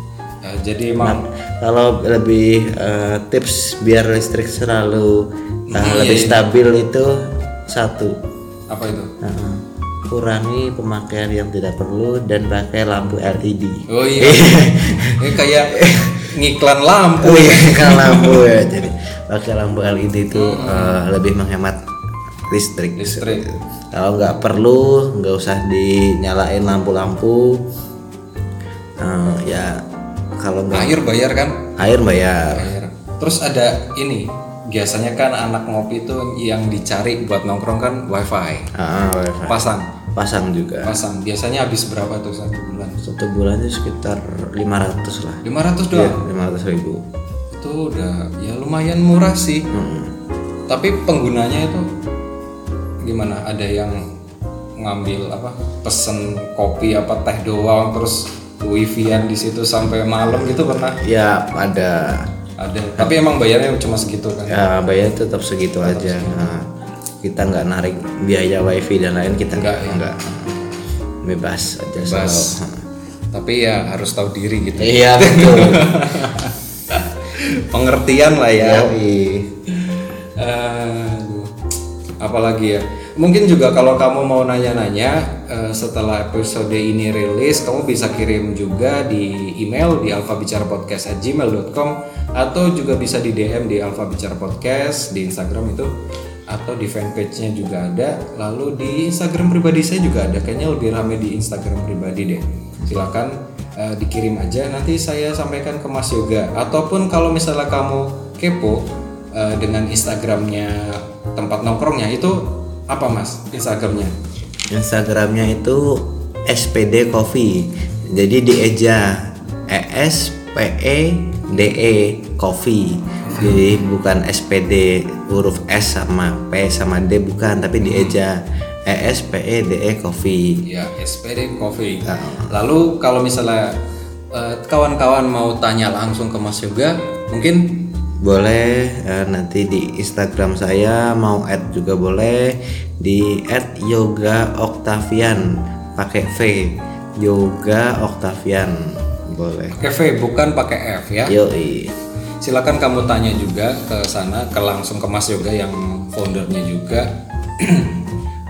Ya, jadi emang kalau lebih eh, tips biar listrik selalu eh, Iya, lebih stabil itu satu. Apa itu? Eh, kurangi pemakaian yang tidak perlu dan pakai lampu LED oh iya. Ini kayak ngiklan lampu. Oh iya kan lampu ya jadi pakai lampu LED itu eh, lebih menghemat listrik. listrik Kalau nggak perlu nggak usah dinyalain lampu-lampu. Eh, ya kalau nggak air bayar kan air bayar. Bayar. Terus ada ini, biasanya kan anak ngopi itu yang dicari buat nongkrong kan wifi. Ah, wifi. Pasang, Pasang juga. pasang. Biasanya habis berapa tuh satu bulan? Satu bulan itu sekitar 500 lah. 500 Iya, doang. 500 ribu. Itu udah ya lumayan murah sih. Hmm. Tapi penggunanya itu gimana? Ada yang ngambil apa? Pesen kopi apa teh doang terus wifi-an di situ sampai malam gitu pernah? Ya ada. Ada. Tapi emang bayarnya cuma segitu kan? Ya bayar tetap segitu aja. Nah, kita nggak narik biaya wifi dan lain kita Nggak, nggak ya? nggak bebas aja Bebas. selalu. Tapi ya harus tahu diri gitu. Iya betul. Pengertian lah ya. Yoi. Aduh. Apa apalagi ya. Mungkin juga kalau kamu mau nanya-nanya eh, setelah episode ini rilis kamu bisa kirim juga di email di alfabicarapodcast@gmail.com atau juga bisa di DM di Alfa Bicara Podcast di Instagram itu atau di fanpage-nya juga ada. Lalu di Instagram pribadi saya juga ada. Kayaknya lebih rame di Instagram pribadi deh. Silakan eh, dikirim aja. Nanti saya sampaikan ke Mas Yoga. Ataupun kalau misalnya kamu kepo eh, dengan Instagramnya tempat nongkrongnya itu apa Mas Instagramnya Instagramnya itu SPD Coffee. Jadi dieja E S P E D E Coffee. Jadi bukan SPD huruf S sama P sama D bukan, tapi dieja E S P E D E Coffee. Ya, SPD Coffee. Lalu kalau misalnya eh, kawan-kawan mau tanya langsung ke Mas Yoga, mungkin Boleh eh, nanti di Instagram saya mau add juga boleh di add yoga Octavian pakai V yoga Octavian boleh. pakai V bukan pakai F ya. Yoi. Silakan kamu tanya juga ke sana, ke langsung ke Mas Yoga yang foundernya juga.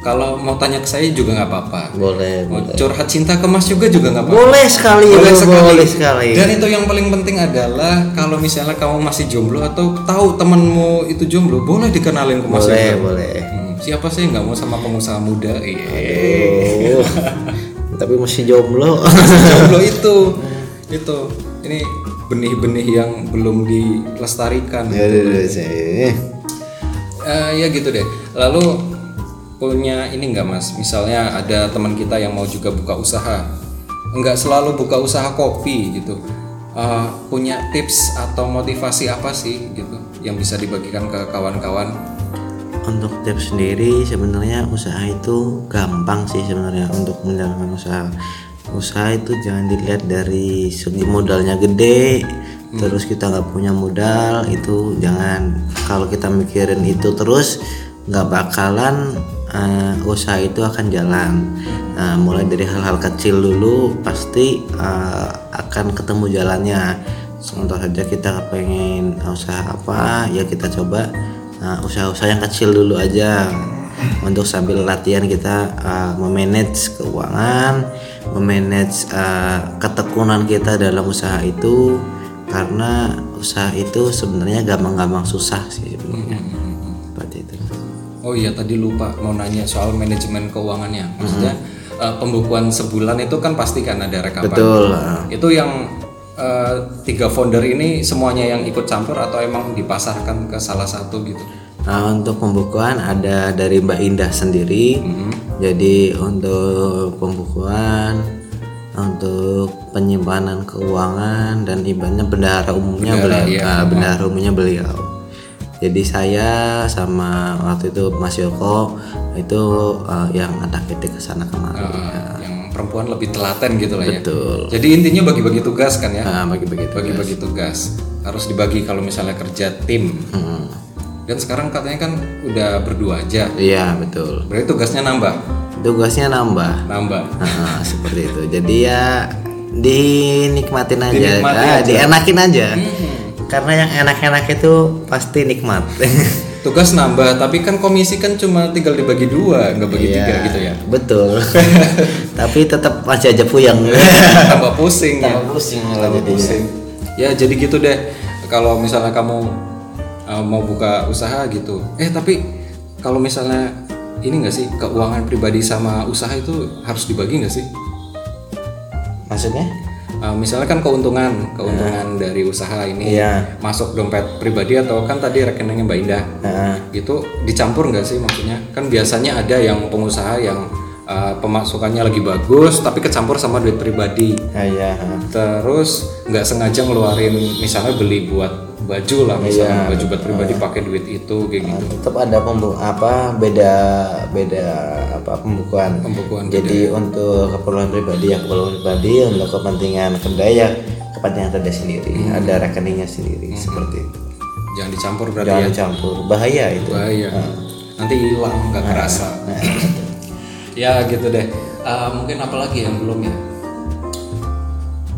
kalau mau tanya ke saya juga nggak apa-apa. Boleh. Mau curhat cinta ke Mas Yoga juga nggak apa-apa. Boleh sekali, Boleh itu, sekali. boleh sekali. Dan itu yang paling penting adalah kalau misalnya kamu masih jomblo atau tahu temanmu itu jomblo, boleh dikenalin ke Mas boleh, Yoga. boleh. Hmm, siapa sih nggak mau sama pengusaha muda? Iya. Tapi masih jomblo. jomblo itu itu ini benih-benih yang belum dilestarikan. ya udah saya. Eh, ya gitu deh. Lalu punya ini enggak mas? Misalnya ada teman kita yang mau juga buka usaha, enggak selalu buka usaha kopi gitu. Eh, punya tips atau motivasi apa sih gitu yang bisa dibagikan ke kawan-kawan? Untuk tips sendiri sebenarnya usaha itu gampang sih sebenarnya untuk menjalankan usaha. Usaha itu jangan dilihat dari segi modalnya gede, terus kita nggak punya modal itu jangan. Kalau kita mikirin itu terus nggak bakalan eh, usaha itu akan jalan. Nah, mulai dari hal-hal kecil dulu pasti eh, akan ketemu jalannya. Contoh saja kita pengen usaha apa ya kita coba Nah, usaha-usaha yang kecil dulu aja untuk sambil latihan kita uh, memanage keuangan, memanage uh, ketekunan kita dalam usaha itu karena usaha itu sebenarnya gampang-gampang susah sih. Oh iya tadi lupa mau nanya soal manajemen keuangannya. Maksudnya eh, pembukuan sebulan itu kan pasti kan ada rekapan. Betul. uh, Itu yang eh, tiga founder ini semuanya yang ikut campur atau emang dipasarkan ke salah satu gitu? Nah, untuk pembukuan ada dari Mbak Indah sendiri. Jadi untuk pembukuan, untuk penyimpanan keuangan dan ibaratnya bendahara umumnya Bendahara, beliau. iya. Ah, bendahara umumnya beliau. Jadi saya sama waktu itu Mas Yoko itu eh, yang ada kita ke sana kemari. Eh, yang perempuan lebih telaten gitu lah ya. Betul. Jadi intinya bagi-bagi tugas kan ya? Nah, bagi-bagi itu. Bagi-bagi tugas harus dibagi kalau misalnya kerja tim. Hmm. Dan sekarang katanya kan udah berdua aja. Iya betul. Berarti tugasnya nambah, Tugasnya nambah. nambah. Nah, seperti itu. Jadi ya dinikmatin aja, Dinikmati Ah, aja. dienakin aja. Karena yang enak-enak itu pasti nikmat. Tugas nambah, tapi kan komisi kan cuma tinggal dibagi dua, nggak bagi tiga gitu ya. Betul. Tapi tetap masih aja puyeng. Tambah pusing ya. Tambah pusing malah Tambah jadinya. pusing. Ya jadi gitu deh. Kalau misalnya kamu uh, mau buka usaha gitu, eh tapi kalau misalnya ini nggak sih keuangan pribadi sama usaha itu harus dibagi nggak sih? Maksudnya? Uh, misalnya kan keuntungan, keuntungan dari usaha ini Iya. masuk dompet pribadi atau kan tadi rekeningnya Mbak Indah, Nah, itu dicampur nggak sih maksudnya? Kan biasanya ada yang pengusaha yang uh, pemasukannya lagi bagus tapi kecampur sama duit pribadi. ah, iya. Terus nggak sengaja ngeluarin misalnya beli buat baju lah misalnya baju buat pribadi pakai duit itu kayak gitu. Tetap ada pembu apa beda beda apa pembukuan. Pembukuan Jadi untuk keperluan pribadi ya keperluan pribadi, untuk kepentingan kedai ya kepentingan kedai sendiri. Ada rekeningnya sendiri seperti itu. Jangan dicampur berarti Jangan ya. campur, bahaya itu. Bahaya. Nanti hilang nggak kerasa. Ya gitu deh. Uh, mungkin apalagi yang belum ya?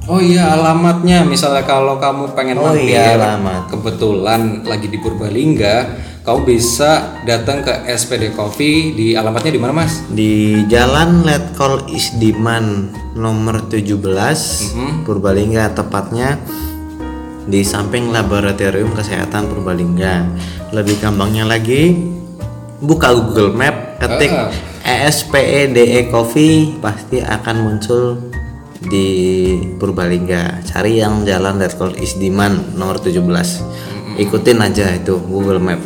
Oh iya alamatnya misalnya kalau kamu pengen Oh mampir iya, alamat. kebetulan lagi di Purbalingga kamu bisa datang ke SPD Coffee di alamatnya di mana Mas? Di Jalan Letkol Isdiman nomor 17 Purbalingga tepatnya di samping Laboratorium Kesehatan Purbalingga. Lebih gampangnya lagi buka Google Map, ketik Ah. ESPEDE E Coffee pasti akan muncul di Purbalingga. Cari yang Jalan Letkol Isdiman nomor 17. Ikutin aja itu Google Map.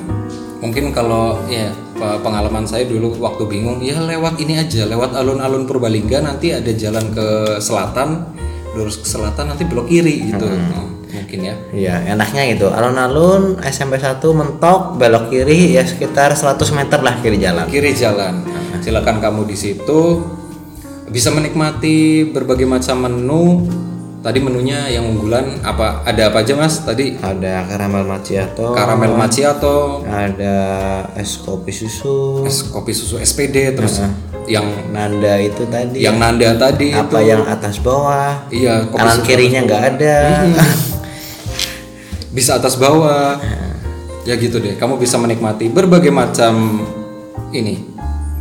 Mungkin kalau ya pe- pengalaman saya dulu waktu bingung, ya lewat ini aja, lewat alun-alun Purbalingga nanti ada jalan ke selatan, lurus ke selatan nanti belok kiri gitu. Nah, mungkin ya. Iya, enaknya gitu. Alun-alun SMP 1 mentok belok kiri ya sekitar 100 meter lah kiri jalan. Kiri jalan. Silakan kamu di situ bisa menikmati berbagai macam menu. Tadi menunya yang unggulan apa? Ada apa aja Mas? Tadi Ada karamel macchiato, karamel macchiato, ada es kopi susu, es kopi susu SPD terus yang nanda itu tadi. yang nanda tadi apa itu yang atas bawah, iya kopi kanan susu kirinya nggak ada. bisa atas bawah. Ya gitu deh kamu bisa menikmati berbagai macam ini.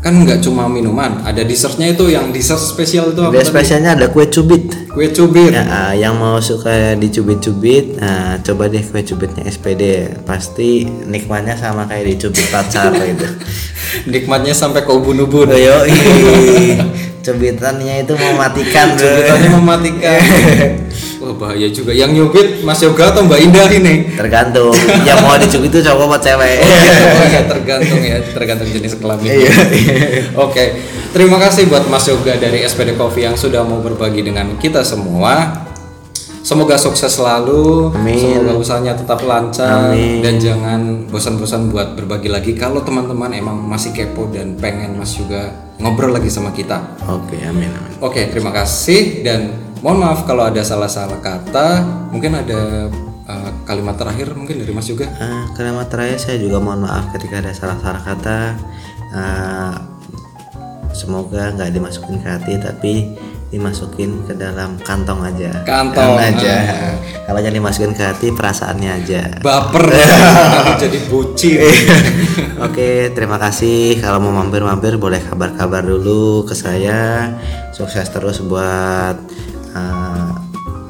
Kan nggak cuma minuman ada dessertnya itu yang dessert spesial itu apa spesialnya ada kue cubit. kue cubit. Ya, ah, yang mau suka dicubit-cubit, nah, coba deh kue cubitnya SPD. Pasti nikmatnya sama kayak dicubit pacar gitu. nikmatnya sampai ke ubun-ubun Yo, cubitannya itu mematikan cubitannya mematikan wah bahaya juga yang nyubit Mas Yoga atau Mbak Indah ini Tergantung. yang mau dicubit itu cowok apa cewek. oh ya tergantung ya tergantung jenis kelamin Iya. Oke, terima kasih buat Mas Yoga dari SPD Coffee yang sudah mau berbagi dengan kita semua. Semoga sukses selalu, Amin. semoga usahanya tetap lancar Amin. dan jangan bosan-bosan buat berbagi lagi. Kalau teman-teman emang masih kepo dan pengen Mas juga ngobrol lagi sama kita. Oke, amin amin. Oke, terima kasih dan mohon maaf kalau ada salah-salah kata. Mungkin ada uh, kalimat terakhir mungkin dari Mas juga. Ah, kalimat terakhir saya juga mohon maaf ketika ada salah-salah kata. Ah, semoga nggak dimasukin ke hati tapi dimasukin ke dalam kantong aja. Kantong, aja. Kalau jangan dimasukin ke hati perasaannya aja. Baper jadi bucin. Oke, terima kasih. Kalau mau mampir-mampir boleh kabar-kabar dulu ke saya. Sukses terus buat uh,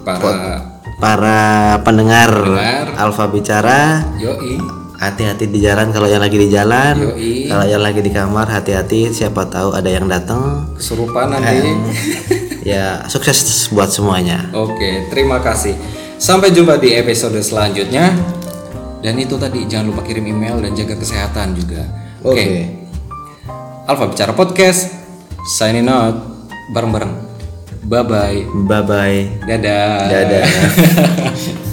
Para para pendengar, Pendengar. Alfa Bicara. yoi Hati-hati di jalan kalau yang lagi di jalan. Yoi. Kalau yang lagi di kamar hati-hati. Siapa tahu ada yang datang. kesurupan nanti. Ya sukses buat semuanya. Oke, terima kasih. Sampai jumpa di episode selanjutnya. Dan itu tadi jangan lupa kirim email dan jaga kesehatan juga. Oke. Oke. Alfa Bicara Podcast signing out bareng-bareng. Bye bye. Bye bye. Dadah. Dadah.